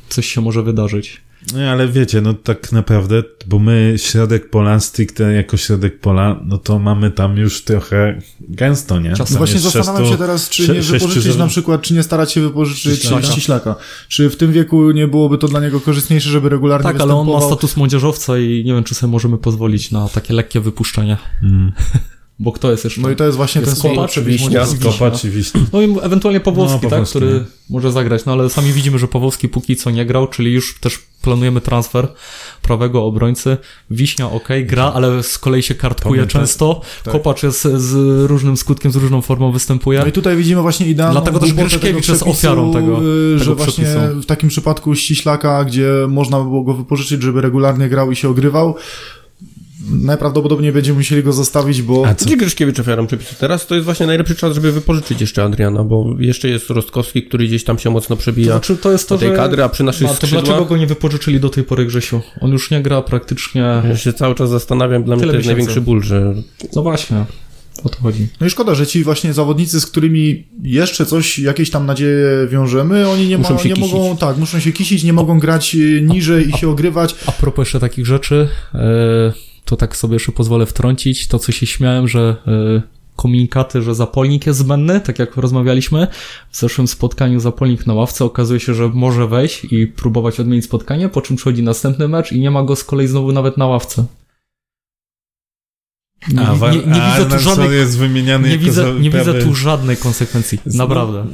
coś się może wydarzyć. Nie, ale wiecie, no tak naprawdę, bo my środek pola, stricte jako środek pola, no to mamy tam już trochę gęsto, nie? Czasem No właśnie zastanawiam się teraz, czy nie wypożyczyć zawod- na przykład, czy nie starać się wypożyczyć Ściślaka. Czy w tym wieku nie byłoby to dla niego korzystniejsze, żeby regularnie Tak, ale on ma status młodzieżowca i nie wiem, czy sobie możemy pozwolić na takie lekkie wypuszczenie. Mm. Bo kto jest jeszcze? No i to jest właśnie Jest ten Kopacz. Kopacz i Wiśnia. No i ewentualnie Pawłowski, No, tak, który może zagrać, no ale sami widzimy, że Pawłowski póki co nie grał, czyli już też planujemy transfer prawego obrońcy. Wiśnia ok, gra, ale z kolei się kartkuje Pamiętam. często. Tak. Kopacz jest z różnym skutkiem, z różną formą występuje. No i tutaj widzimy właśnie idealną Dlatego też Gryszkiewicz jest ofiarą tego- y, tego że właśnie przepisu. w takim przypadku ściślaka, gdzie można by było go wypożyczyć, żeby regularnie grał i się ogrywał, najprawdopodobniej będziemy musieli go zostawić, bo A co? Gdzie Gryszkiewicz ofiarą przepisu? Teraz to jest właśnie najlepszy czas, żeby wypożyczyć jeszcze Adriana, bo jeszcze jest Rostkowski, który gdzieś tam się mocno To przebija znaczy, to jest to, tej że... kadry, a przy naszych A to dlaczego skrzydłach... go nie wypożyczyli do tej pory, Grzesiu? On już nie gra praktycznie... Ja się cały czas zastanawiam, dla mnie to jest największy ból, że No właśnie, o to chodzi. No i szkoda, że ci właśnie zawodnicy, z którymi jeszcze coś, jakieś tam nadzieje wiążemy, oni nie, Muszą ma, się nie kisić. mogą, tak, muszą się kisić, nie mogą grać y, niżej i się ogrywać. A propos jeszcze takich rzeczy, e, to tak sobie jeszcze pozwolę wtrącić, to co się śmiałem, że e, komunikaty, że Zapolnik jest zbędny, tak jak rozmawialiśmy. W zeszłym spotkaniu Zapolnik na ławce okazuje się, że może wejść i próbować odmienić spotkanie, po czym przychodzi następny mecz i nie ma go z kolei znowu nawet na ławce. Nie, A, nie, nie, widzę tu żadnej, nie widzę, nie widzę tu żadnej konsekwencji. Naprawdę.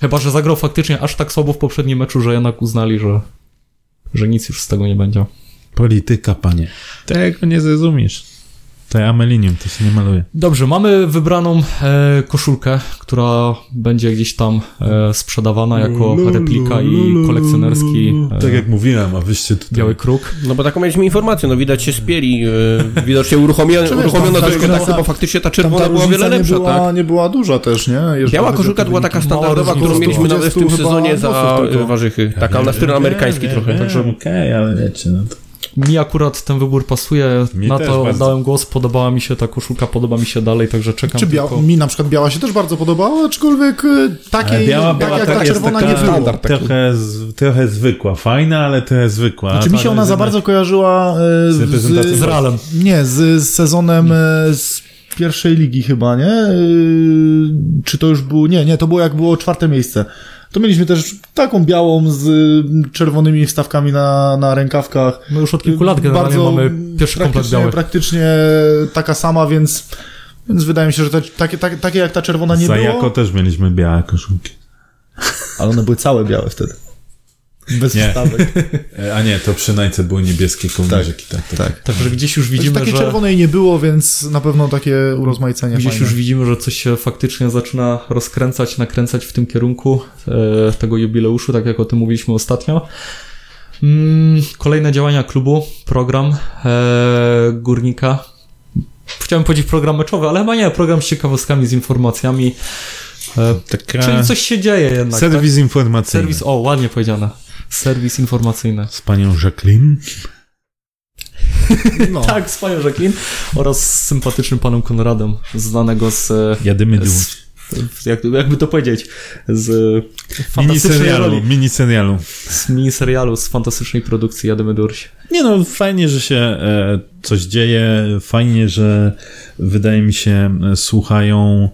Chyba, że zagrał faktycznie aż tak słabo w poprzednim meczu, że jednak uznali, że, że nic już z tego nie będzie. Polityka, panie. Tego nie zrozumiesz. To ja amelinium, to się nie maluje. Dobrze, mamy wybraną e, koszulkę, która będzie gdzieś tam e, sprzedawana jako replika i kolekcjonerski e, Tak jak mówiłem, a wyście tutaj... biały kruk. No bo taką mieliśmy informację, no widać się spieli, yy, widocznie uruchomiono, uruchomiono ta tak, różnica- bo faktycznie ta czerwona ta była o wiele różnica nie lepsza, była, tak? nie była duża też, nie? Jeżeli Biała koszulka była taka standardowa, którą mieliśmy na 20 w tym sezonie za y, warzychy. Taka na styl amerykański trochę. Także okej, ale wiecie, no to... mi akurat ten wybór pasuje, Mi na to bardzo. dałem głos, podobała mi się ta koszulka, podoba mi się dalej, także czekam Czy bia- tylko... mi na przykład biała się też bardzo podobała, aczkolwiek y, takiej, biała tak była jak tak- ta czerwona taka nie było. Trochę, z, trochę zwykła, fajna, ale trochę zwykła. Znaczy mi się Ta ona za jednak- bardzo kojarzyła e, Z reprezentacją Z Realem. Nie, z, z sezonem e, z pierwszej ligi chyba, nie? E, Czy to już było... Nie, nie, to było jak było czwarte miejsce. To mieliśmy też taką białą z y, czerwonymi wstawkami na, na rękawkach. My już od kilku lat generalnie Bardzo mamy pierwszy komplet praktycznie, biały. praktycznie taka sama, więc, więc wydaje mi się, że te, takie, takie, takie jak ta czerwona nie Za było, jako też mieliśmy białe koszulki. ale one były całe białe wtedy. Bez Nie. wstawek. E, A nie, to przy najce były niebieskie kołnierzyki. Tak, tak. tak. Także gdzieś już widzimy, Takiej że... czerwonej nie było, więc na pewno takie urozmaicenie Gdzieś fajne. już widzimy, że coś się faktycznie zaczyna rozkręcać, nakręcać w tym kierunku e, tego jubileuszu, tak jak o tym mówiliśmy ostatnio. Mm, kolejne działania klubu, program e, Górnika. Chciałem powiedzieć program meczowy, ale chyba nie, program z ciekawostkami, z informacjami. E, Taka czyli coś się dzieje jednak. serwis tak? informacyjny. Serwis, o, ładnie powiedziane. Serwis informacyjny. Z panią Jacqueline. No. Tak, z panią Jacqueline oraz z sympatycznym panem Konradem, znanego z... Jadymy dół. jak, jakby to powiedzieć, z Mini fantastycznej serialu, roli, mini serialu. z mini serialu, z fantastycznej produkcji Jadymy Durś. Nie no, fajnie, że się e, coś dzieje, fajnie, że wydaje mi się e, słuchają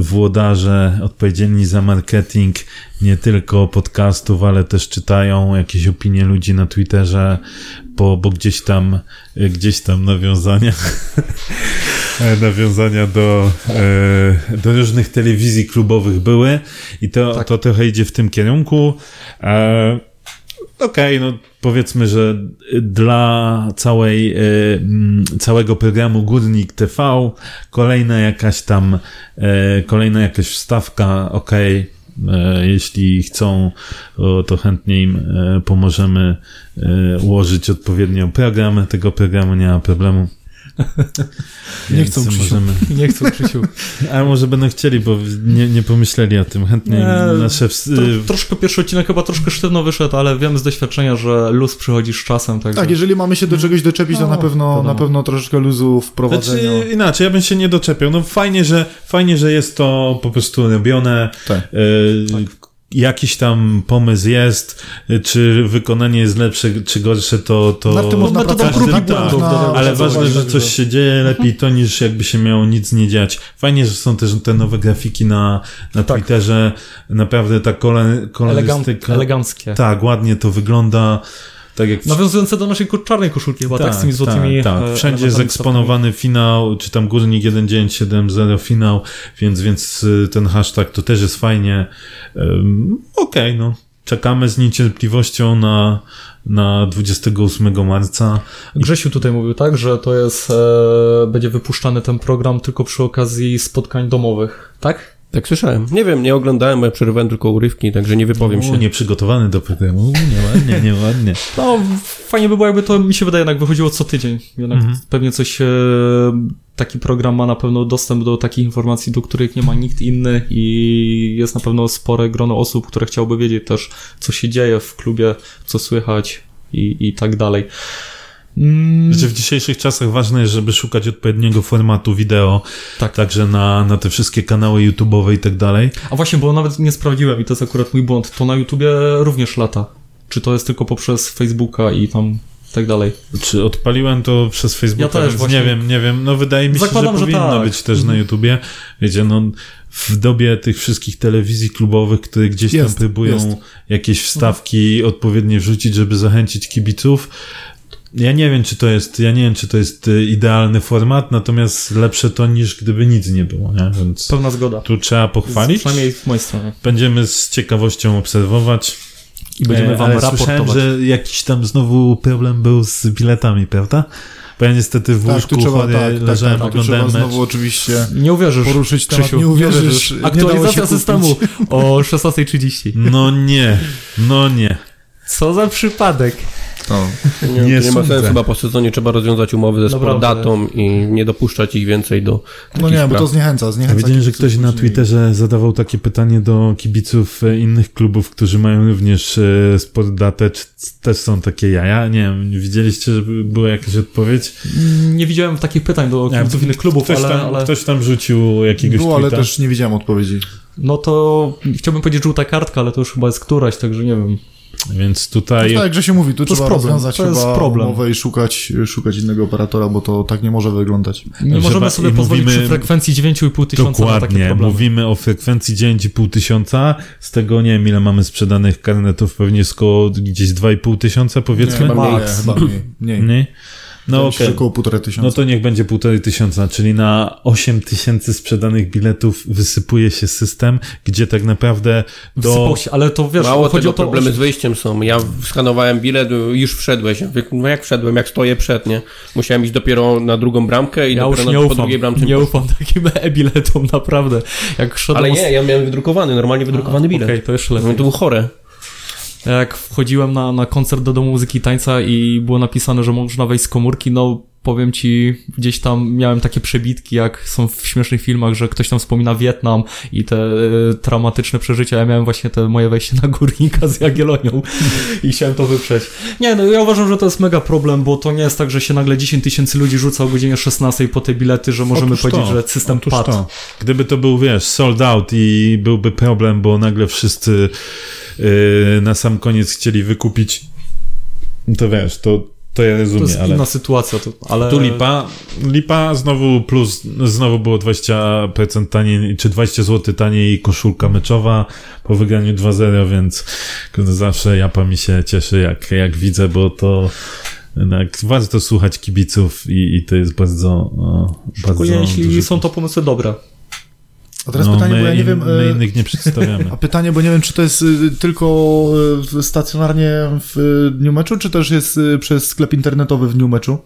włodarze odpowiedzialni za marketing nie tylko podcastów, ale też czytają jakieś opinie ludzi na Twitterze, bo, bo gdzieś tam e, gdzieś tam nawiązania e, nawiązania do, e, do różnych telewizji klubowych były i to, Tak. to trochę idzie w tym kierunku. Okej, no powiedzmy, że dla całej, e, mm, całego programu Górnik TV kolejna jakaś tam, e, kolejna jakaś wstawka, okej, e, jeśli chcą, to chętnie im pomożemy ułożyć odpowiednio program. Tego programu nie ma problemu. Nie chcą, Krzysiu. możemy, Nie chcę, Krzysiu. Ale może będą chcieli, bo nie, nie pomyśleli o tym. Chętnie Nie, Tro, troszkę pierwszy odcinek chyba troszkę sztywno wyszedł, ale wiem z doświadczenia, że luz przychodzi z czasem, także... Tak, jeżeli mamy się do czegoś doczepić, to No, na pewno, wiadomo. na pewno troszeczkę luzu w prowadzeniu. Znaczy, inaczej, ja bym się nie doczepiał. No fajnie, że, fajnie, że jest to po prostu robione. Tak. E, Jakiś tam pomysł jest, czy wykonanie jest lepsze, czy gorsze, to... to Nad tym można metodą i tak, dodam, ale ważne, że coś się dzieje lepiej to, niż jakby się miało nic nie dziać. Fajnie, że są też te nowe grafiki na, na Tak. Twitterze. Naprawdę ta kole, Elegant, kolorystyka... eleganckie. Tak, ładnie to wygląda. Tak jak Nawiązujące do naszej czarnej koszulki chyba, tak, z tymi złotymi tak, e, tak. Wszędzie jest eksponowany finał, czy tam Górnik 1970 finał, więc, więc y, ten hashtag to też jest fajnie. Um, Okej, no. Czekamy z niecierpliwością na, na 28 marca. Grzesiu tutaj mówił, tak, że to jest, e, będzie wypuszczany ten program tylko przy okazji spotkań domowych, tak? Tak słyszałem. Nie wiem, nie oglądałem, bo ja przerywałem tylko urywki, także nie wypowiem U, się. nieprzygotowany do programu. U, Nieładnie, nieładnie. No, fajnie by było, jakby to mi się wydaje, jednak wychodziło co tydzień. Jednak Mhm. pewnie coś, e, taki program ma na pewno dostęp do takich informacji, do których nie ma nikt inny i jest na pewno spore grono osób, które chciałby wiedzieć też, co się dzieje w klubie, co słychać i, i tak dalej. Mm, Znaczy w dzisiejszych czasach ważne jest, żeby szukać odpowiedniego formatu wideo, Tak. także na, na te wszystkie kanały YouTube'owe i tak dalej. A właśnie, bo nawet nie sprawdziłem i to jest akurat mój błąd. To na YouTubie również lata. Czy to jest tylko poprzez Facebooka i tam tak dalej? Czy odpaliłem to przez Facebooka, Ja też właśnie. nie wiem, nie wiem. No wydaje mi się, Zakładam, że że powinno tak. być też na Mhm. YouTubie. Wiecie, no w dobie tych wszystkich telewizji klubowych, które gdzieś tam Jest, próbują jest. jakieś wstawki odpowiednie wrzucić, żeby zachęcić kibiców. Ja nie wiem, czy to jest, ja nie wiem, czy to jest y, idealny format, natomiast lepsze to niż gdyby nic nie było, nie? Więc Pełna zgoda. tu trzeba pochwalić. Przynajmniej w mojej stronie. Będziemy z ciekawością obserwować. I będziemy E, wam ale raportować. Słyszałem, że jakiś tam znowu problem był z biletami, prawda? Bo ja niestety w Tak, łóżku tu trzeba, chory tak, tak, leżałem, tak, trzeba oglądałem mecz. znowu oczywiście Nie uwierzysz. poruszyć temat, Krzysiu, nie uwierzysz. Aktualizacja systemu o 16.30. No nie, no nie. Co za przypadek. No. Nie, Nie nie, nie ma sensu, chyba po sezonie trzeba rozwiązać umowy ze. Spordatą i nie dopuszczać ich więcej do No nie, bo spraw. to zniechęca, Ja zniechęca. widziałem, że kibiców ktoś na. Twitterze zadawał takie pytanie do kibiców e, innych klubów, którzy mają również e, sportdatę, czy też są takie jaja? Nie wiem, widzieliście, że była jakaś odpowiedź? Nie widziałem takich pytań do Nie, kibiców innych klubów, Ktoś, ale, tam, ale ktoś tam rzucił jakiegoś Było, ale tweeta. też nie widziałem odpowiedzi. no to chciałbym powiedzieć żółta kartka, ale to już chyba jest któraś, także nie wiem. Więc No tutaj... tak, że się mówi, tu To jest trzeba problem, rozwiązać to jest chyba problem. umowę i szukać, szukać innego operatora, bo to tak nie może wyglądać. Nie Dobrze, możemy sobie pozwolić mówimy- przy frekwencji 9,5 tysiąca na takie Dokładnie, problemy. mówimy o frekwencji 9,5 tysiąca, z tego nie wiem ile mamy sprzedanych karnetów, pewnie jest około gdzieś 2,5 tysiąca powiedzmy. chyba mniej. Nie, chyba mniej. mniej. No No okej. Około półtorej tysiąca. No to niech będzie półtorej tysiąca, czyli na 8 tysięcy sprzedanych biletów wysypuje się system, gdzie tak naprawdę do... Wsypał się, ale to wiesz, Mało chodzi tego, o to, problemy z wyjściem są. Ja skanowałem bilet, już wszedłeś. No jak wszedłem, jak stoję przed, nie? Musiałem iść dopiero na drugą bramkę i Ja dopiero już na, nie po ufam, drugiej bramce. nie ufam takim e-biletom, naprawdę. Jak szedłem... Ale nie, ja miałem wydrukowany, normalnie wydrukowany bilet. Okej, to jeszcze No, lepiej. to było chore. Jak wchodziłem na, na koncert do Domu Muzyki i Tańca i było napisane, że można wejść z komórki, no powiem ci, gdzieś tam miałem takie przebitki, jak są w śmiesznych filmach, że ktoś tam wspomina Wietnam i te e, traumatyczne przeżycia. Ja miałem właśnie te moje wejście na górnika z Jagiellonią i chciałem to wyprzeć. Nie, no ja uważam, że to jest mega problem, bo to nie jest tak, że się nagle 10 tysięcy ludzi rzuca o godzinie 16 po te bilety, że możemy Otóż powiedzieć, to, że system otóż padł. to. Gdyby to był, wiesz, sold out i byłby problem, bo nagle wszyscy yy, na sam koniec chcieli wykupić, to wiesz, to, to ja To rozumiem, jest ale... inna sytuacja, to, ale... Tu lipa, lipa znowu plus, znowu było 20% taniej, czy 20 zł taniej koszulka meczowa po wygraniu 2-0, więc zawsze japa mi się cieszy, jak, jak widzę, bo to jednak warto słuchać kibiców i, i to jest bardzo, o, bardzo Szczególnie jeśli są to pomysły dobre. A teraz no, pytanie, my, bo ja nie wiem... My e, innych nie przedstawiamy. A pytanie, bo nie wiem, czy to jest y, tylko y, stacjonarnie w dniu meczu, czy też jest przez sklep internetowy w dniu meczu?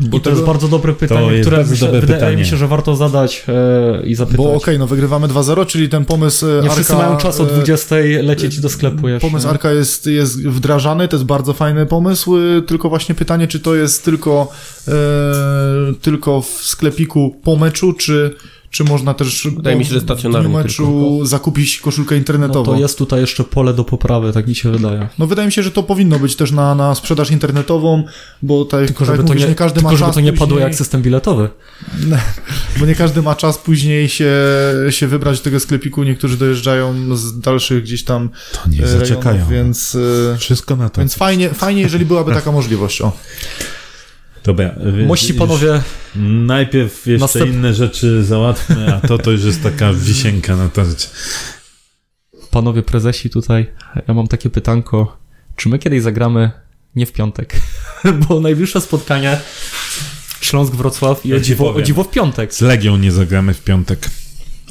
Bo to tego- jest bardzo dobre pytanie, jest które się, dobre wydaje pytanie. mi się, że warto zadać e, i zapytać. Bo okej, no wygrywamy 2-0, czyli ten pomysł Nie wszyscy Arka, mają czas o y, 20 lecieć do sklepu jeszcze. Pomysł Arka jest, jest wdrażany, to jest bardzo fajny pomysł, tylko właśnie pytanie, czy to jest tylko, e, tylko w sklepiku po meczu, czy, czy można też Wydaje mi się, że stacjonarnie w meczu zakupić koszulkę no internetową. to jest tutaj jeszcze pole do poprawy, tak mi się wydaje. No wydaje mi się, że to powinno być też na, na sprzedaż internetową, bo tak, Tylko tak żeby jak to mówisz, nie, nie każdy tylko ma żeby czas to nie padło później, jak system biletowy. Bo nie każdy ma czas później się, się wybrać do tego sklepiku, niektórzy dojeżdżają z dalszych gdzieś tam To niech e, zaczekają. rejonów, więc, e, Wszystko na to. więc fajnie, fajnie, jeżeli byłaby taka możliwość. O. Dobra. wy- Mości panowie, Najpierw jeszcze Następ- inne rzeczy załatwmy, a to to już jest taka wisienka na torcie. panowie prezesi tutaj, ja mam takie pytanko. Czy my kiedyś zagramy nie w piątek? Bo najbliższe spotkanie Śląsk-Wrocław i Ja o dziwo, o dziwo w piątek. Z Legią nie zagramy w piątek.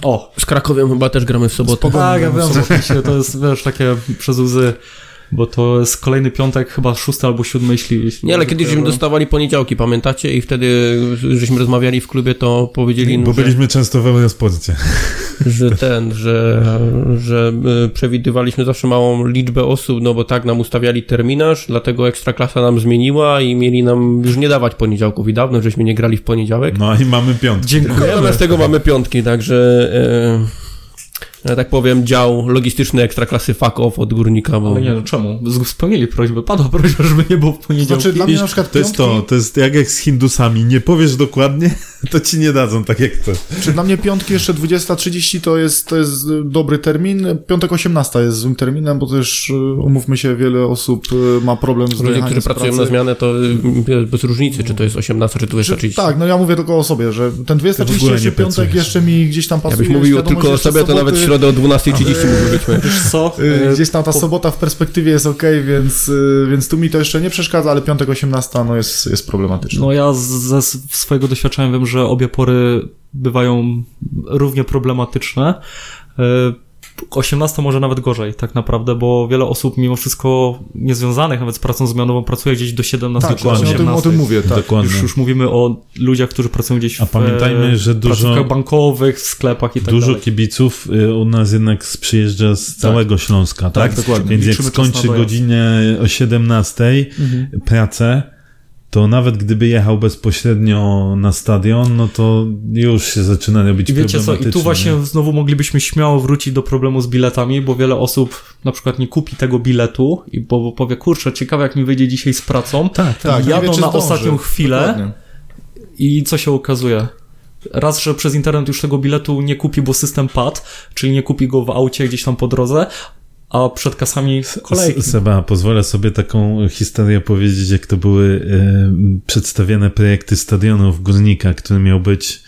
O, Z Krakowiem chyba też gramy w sobotę. tak, ja wiem, to jest, wiesz, takie przez łzy, bo to jest kolejny piątek, chyba szósty albo siódmy, jeśli... jeśli Nie, ale kiedyś żeśmy dostawali poniedziałki, pamiętacie? I wtedy żeśmy rozmawiali w klubie, to powiedzieli, Bo że, byliśmy często w Eurosporcie. że ten, że, że y, przewidywaliśmy zawsze małą liczbę osób, no bo tak nam ustawiali terminarz, dlatego Ekstraklasa nam zmieniła i mieli nam już nie dawać poniedziałków i dawno żeśmy nie grali w poniedziałek. No i mamy piątkę. Dziękujemy. Zamiast tego mamy piątki, także e, ja tak powiem dział logistyczny Ekstraklasy fuck off od Górnika, bo Ale nie, no czemu? Spełnili prośbę, padła prośba, żeby nie było w poniedziałki. Znaczy dla mnie na przykład To jest piątki, to, to jest jak, jak z Hindusami. Nie powiesz dokładnie, to ci nie dadzą tak jak chcesz. czy dla mnie piątki jeszcze 20.30 to jest, to jest dobry termin, piątek 18 jest złym terminem, bo też y, umówmy się, wiele osób y, ma problem z ludzie, którzy z pracują pracy. na zmianę, to bez różnicy, czy to jest 18, czy Czy, 230. tak, no ja mówię tylko o sobie, że ten w ogóle 230 nie jeszcze piątek pracujesz. jeszcze mi gdzieś tam pasuje. Jakbyś mówił tylko o sobie, to nawet w środę o 12.30 mógłby być mecz. Wiesz co? Y, E, Gdzieś tam ta sobota w perspektywie jest ok, więc, y, więc tu mi to jeszcze nie przeszkadza, ale piątek 18 no jest, jest problematyczny. No ja z- ze swojego doświadczenia wiem, że obie pory bywają równie problematyczne. E, 18 może nawet gorzej, tak naprawdę, bo wiele osób mimo wszystko niezwiązanych nawet z pracą zmianową pracuje gdzieś do 17 Tak, czy właśnie o tym, 18. o tym mówię, tak. Dokładnie. Już, już mówimy o ludziach, którzy pracują gdzieś A w pamiętajmy, e, że dużo- bankowych, w sklepach i tak Dużo dalej. kibiców y, u nas jednak przyjeżdża z całego Śląska, tak? Tak, dokładnie. Więc jak Liczymy skończy godzinę o 17 Mhm. pracę, to nawet gdyby jechał bezpośrednio na stadion, no to już się zaczyna robić wiecie co, i tu właśnie nie? znowu moglibyśmy śmiało wrócić do problemu z biletami, bo wiele osób na przykład nie kupi tego biletu i bo, powie, kurczę, ciekawe jak mi wyjdzie dzisiaj z pracą. Tak, Tak, Jadą wie, na zdąży. ostatnią chwilę. Dokładnie. I co się okazuje? Raz, że przez internet już tego biletu nie kupi, bo system padł, czyli nie kupi go w aucie gdzieś tam po drodze, a przed kasami kolejki. Seba, pozwolę sobie taką historię powiedzieć, jak to były e, przedstawiane projekty stadionu w Górnika, który miał być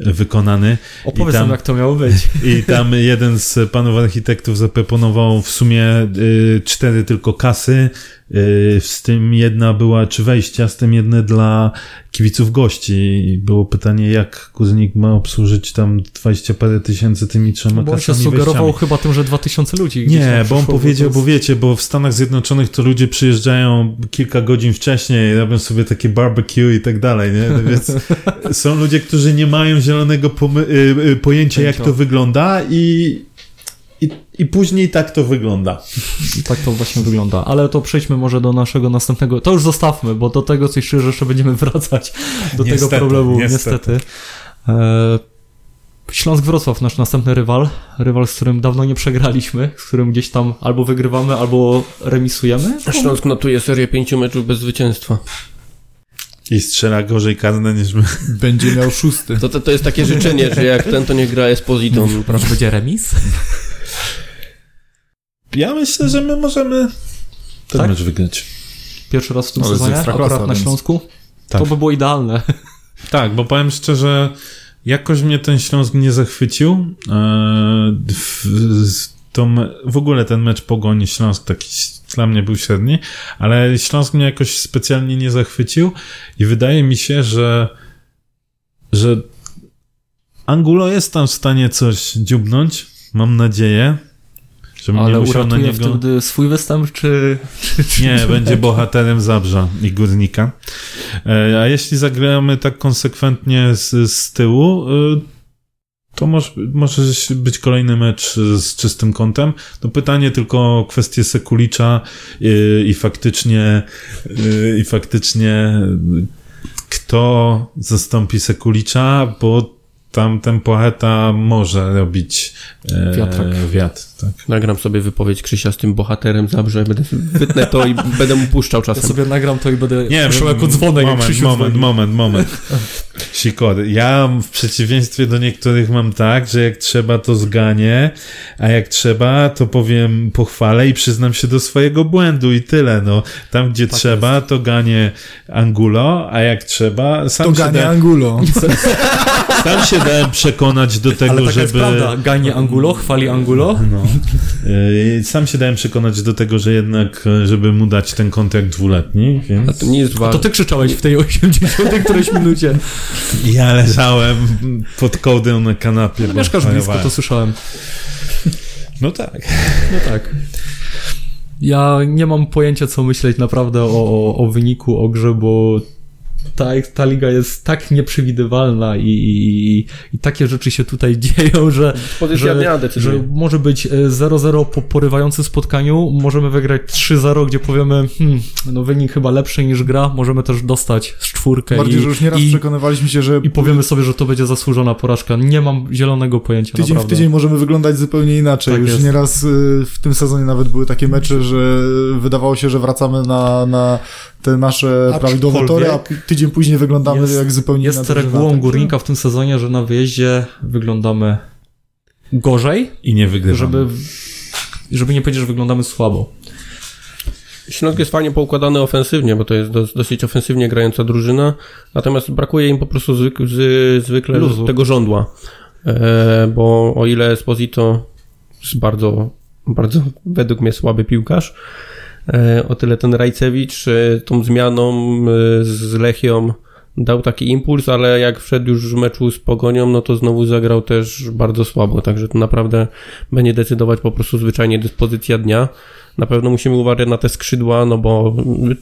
e, wykonany. Opowiedz tam- nam, jak to miało być. I tam jeden z panów architektów zaproponował w sumie y, cztery tylko kasy, z tym jedna była, czy wejścia, z tym jedne dla kibiców gości. Było pytanie, jak Górnik ma obsłużyć tam 20 parę tysięcy tymi trzema Bo on się kasami sugerował wejściami. chyba tym, że 2000 ludzi. Nie, bo on powiedział, bo wiecie, bo w Stanach Zjednoczonych to ludzie przyjeżdżają kilka godzin wcześniej, robią sobie takie barbecue i tak dalej, nie? No Więc są ludzie, którzy nie mają zielonego y, y, pojęcia, jak to wygląda i, i, i później tak to wygląda. I tak to właśnie wygląda. Ale to przejdźmy może do naszego następnego. To już zostawmy, bo do tego coś szczerze jeszcze będziemy wracać. Do tego Niestety, problemu, niestety. niestety. E, Śląsk Wrocław, nasz następny rywal. Rywal, z którym dawno nie przegraliśmy, z którym gdzieś tam albo wygrywamy, albo remisujemy. Śląsk notuje serię pięciu meczów bez zwycięstwa. I strzela gorzej karne niż my. Będzie miał szósty. To, to, to jest takie życzenie, że jak ten to nie gra Esposito. Może będzie remis? Ja myślę, że my możemy ten Tak? mecz wygrać. Pierwszy raz w tym jest sezonie, akurat na Śląsku. Tak. To by było idealne. Tak, bo powiem szczerze, jakoś mnie ten Śląsk nie zachwycił. Eee, to w ogóle ten mecz Pogoni Śląsk taki dla mnie był średni, ale Śląsk mnie jakoś specjalnie nie zachwycił i wydaje mi się, że że Angulo jest tam w stanie coś dziubnąć, mam nadzieję, że nie Ale musiał na niego... wtedy swój występ, czy... Nie, będzie bohaterem Zabrza i Górnika. E, A jeśli zagramy tak konsekwentnie z, z tyłu, y, to może, może być kolejny mecz z czystym kątem. To pytanie tylko o kwestię Sekulicza y, i faktycznie i faktycznie kto zastąpi Sekulicza, bo tam ten poeta może robić e, Wiatrak. wiatr. Tak. Nagram sobie wypowiedź Krzysia z tym bohaterem Zabrze, będę wytnę to i będę mu puszczał Ja czasem. sobie nagram to i będę Nie, słyszał jako dzwonek, jak moment, Krzysiu moment, dzwoni. moment, moment. Sikory. Ja w przeciwieństwie do niektórych mam tak, że jak trzeba to zganię, a jak trzeba to powiem pochwalę i przyznam się do swojego błędu i tyle, no. Tam gdzie Tak trzeba to ganię Angulo, a jak trzeba sam, To się, gania da, Angulo. sam się dałem przekonać do tego, Ale taka żeby... jest prawda. Ganie Angulo, chwali Angulo. No. Yy, Sam się dałem przekonać do tego, że jednak, e, żeby mu dać ten kontrakt dwuletni, więc... A to nie jest To ty krzyczałeś w tej 80 którejś minucie. Ja leżałem pod kołdą na kanapie. bo Mieszkasz blisko, to słyszałem. No tak. No tak. Ja nie mam pojęcia, co myśleć naprawdę o, o, o wyniku, o grze, bo ta, ta liga jest tak nieprzewidywalna i, i, i, i takie rzeczy się tutaj dzieją, że, że, że może być e, 0-0 po porywającym spotkaniu, możemy wygrać 3-0, gdzie powiemy, hmm, no wynik chyba lepszy niż gra, możemy też dostać z czwórkę Bardziej, i, że już nieraz i, przekonywaliśmy się, że i powiemy sobie, że to będzie zasłużona porażka. Nie mam zielonego pojęcia, tydzień w naprawdę. tydzień możemy wyglądać zupełnie inaczej. Tak Już jest. nieraz y, w tym sezonie nawet były takie mecze, że wydawało się, że wracamy na, na te nasze prawidłowe tory, a tydzień później wyglądamy Jest- jak zupełnie Jest drużyna. regułą górnika w tym sezonie, że na wyjeździe wyglądamy gorzej, I nie wygrywamy. żeby, żeby nie powiedzieć, że wyglądamy słabo. Śląsk jest fajnie poukładany ofensywnie, bo to jest dos- dosyć ofensywnie grająca drużyna, natomiast brakuje im po prostu zwyk- z, zwykle Luzu. tego żądła. E, bo o ile Esposito jest bardzo, bardzo według mnie słaby piłkarz, o tyle ten Rajcewicz e, tą zmianą e, z Lechią dał taki impuls, ale jak wszedł już w meczu z Pogonią, no to znowu zagrał też bardzo słabo, także to naprawdę będzie decydować po prostu zwyczajnie dyspozycja dnia. Na pewno musimy uważać na te skrzydła, no bo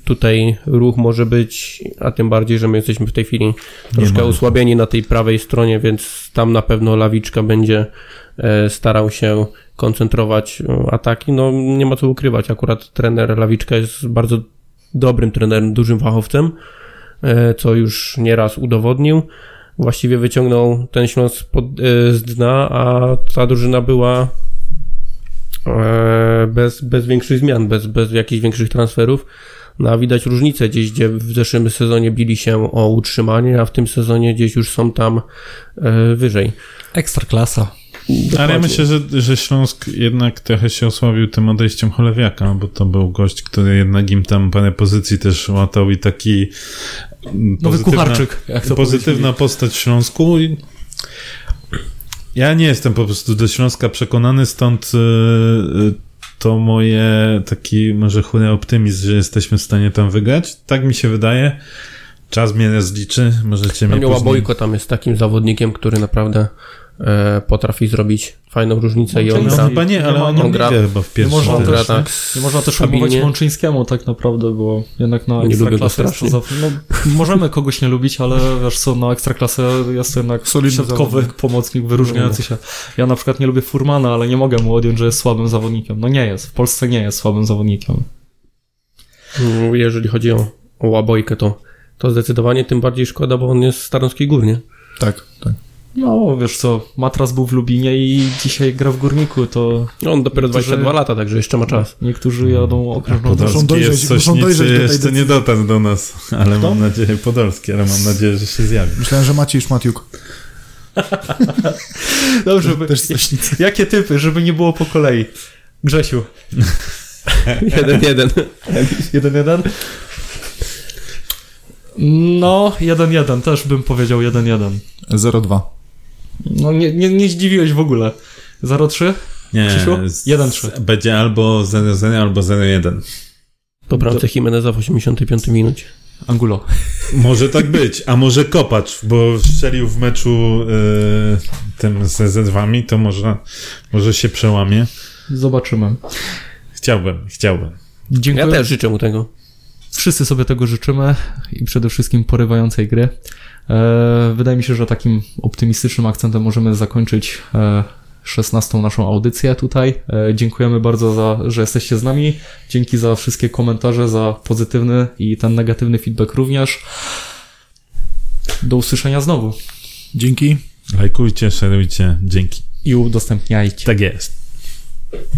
tutaj ruch może być, a tym bardziej, że my jesteśmy w tej chwili troszkę ma. osłabieni na tej prawej stronie, więc tam na pewno Lawiczka będzie e, starał się koncentrować e, ataki. No nie ma co ukrywać, akurat trener Lawiczka jest bardzo dobrym trenerem, dużym fachowcem, e, co już nieraz udowodnił. Właściwie wyciągnął ten Śląsk spod, e, z dna, a ta drużyna była e, bez, bez większych zmian, bez, bez jakichś większych transferów. No a widać różnicę gdzieś, gdzie w zeszłym sezonie bili się o utrzymanie, a w tym sezonie gdzieś już są tam e, wyżej. Ekstra klasa. Ale ja Dokładnie. myślę, że, że Śląsk jednak trochę się osłabił tym odejściem Cholewiaka, bo to był gość, który jednak im tam parę pozycji też łatał i taki mm, Nowy pozytywna- kucharczyk, jak to pozytywna postać w Śląsku i ja nie jestem po prostu do Śląska przekonany, stąd y, y, to moje taki może chudy optymizm, że jesteśmy w stanie tam wygrać. Tak mi się wydaje. Czas mnie nie zliczy, możecie mnie Anioła później... Bojko tam jest takim zawodnikiem, który naprawdę potrafi zrobić fajną różnicę i on. No gra, chyba nie, ale Nie on, on gra- chyba w Nie pierwszym. można, on gra też, tak nie można też ujmować Mączyńskiemu tak naprawdę, bo jednak na Nie ekstraklasę jest to za, no, Możemy kogoś nie lubić, ale wiesz co, na ekstraklasę jest to jednak Solidny środkowy zawodnik. pomocnik wyróżniający się. Ja na przykład nie lubię Furmana, ale nie mogę mu odjąć, że jest słabym zawodnikiem. No nie jest, w Polsce nie jest słabym zawodnikiem. Mm, Jeżeli chodzi o, o Łabojkę, to, to zdecydowanie tym bardziej szkoda, bo on jest z Staroskiej Górnie. Tak, tak. No wiesz co, Matras był w Lubinie i dzisiaj gra w Górniku, to No, on dopiero Niektórzy- 22 lata, także jeszcze ma czas. niektórzy jadą okrężną Muszą Podolski dojrzeć- jest muszą coś dojrzeć do tej jeszcze decyzji. nie dotarł do nas, ale mam nadzieję, Podolski, ale mam nadzieję, że się zjawi. Myślałem, że Maciej Szmatiuk. Dobrze, by, Też stośnicy. jakie typy, żeby nie było po kolei? Grzesiu. Jeden, jeden. Jeden, jeden? No, jeden, jeden, też bym powiedział jeden, jeden. 0-2. No nie, nie, nie zdziwiłeś w ogóle. 0-3? Nie, Krzysiu? z- 1-3. Będzie albo 0-0, albo 0-1. Po bramce Jimeneza w 85 minucie. Angulo. Może tak być, a może Kopacz, bo strzelił w meczu y, tym ze Z2, to może, może się przełamie. Zobaczymy. Chciałbym, chciałbym. Dziękuję. Ja też życzę mu tego. Wszyscy sobie tego życzymy i przede wszystkim porywającej gry. E, wydaje mi się, że takim optymistycznym akcentem możemy zakończyć e, 16 naszą audycję tutaj. E, dziękujemy bardzo, za, że jesteście z nami. Dzięki za wszystkie komentarze, za pozytywny i ten negatywny feedback również. Do usłyszenia znowu Dzięki. Lajkujcie, szerujcie, dzięki. i udostępniajcie. Tak jest.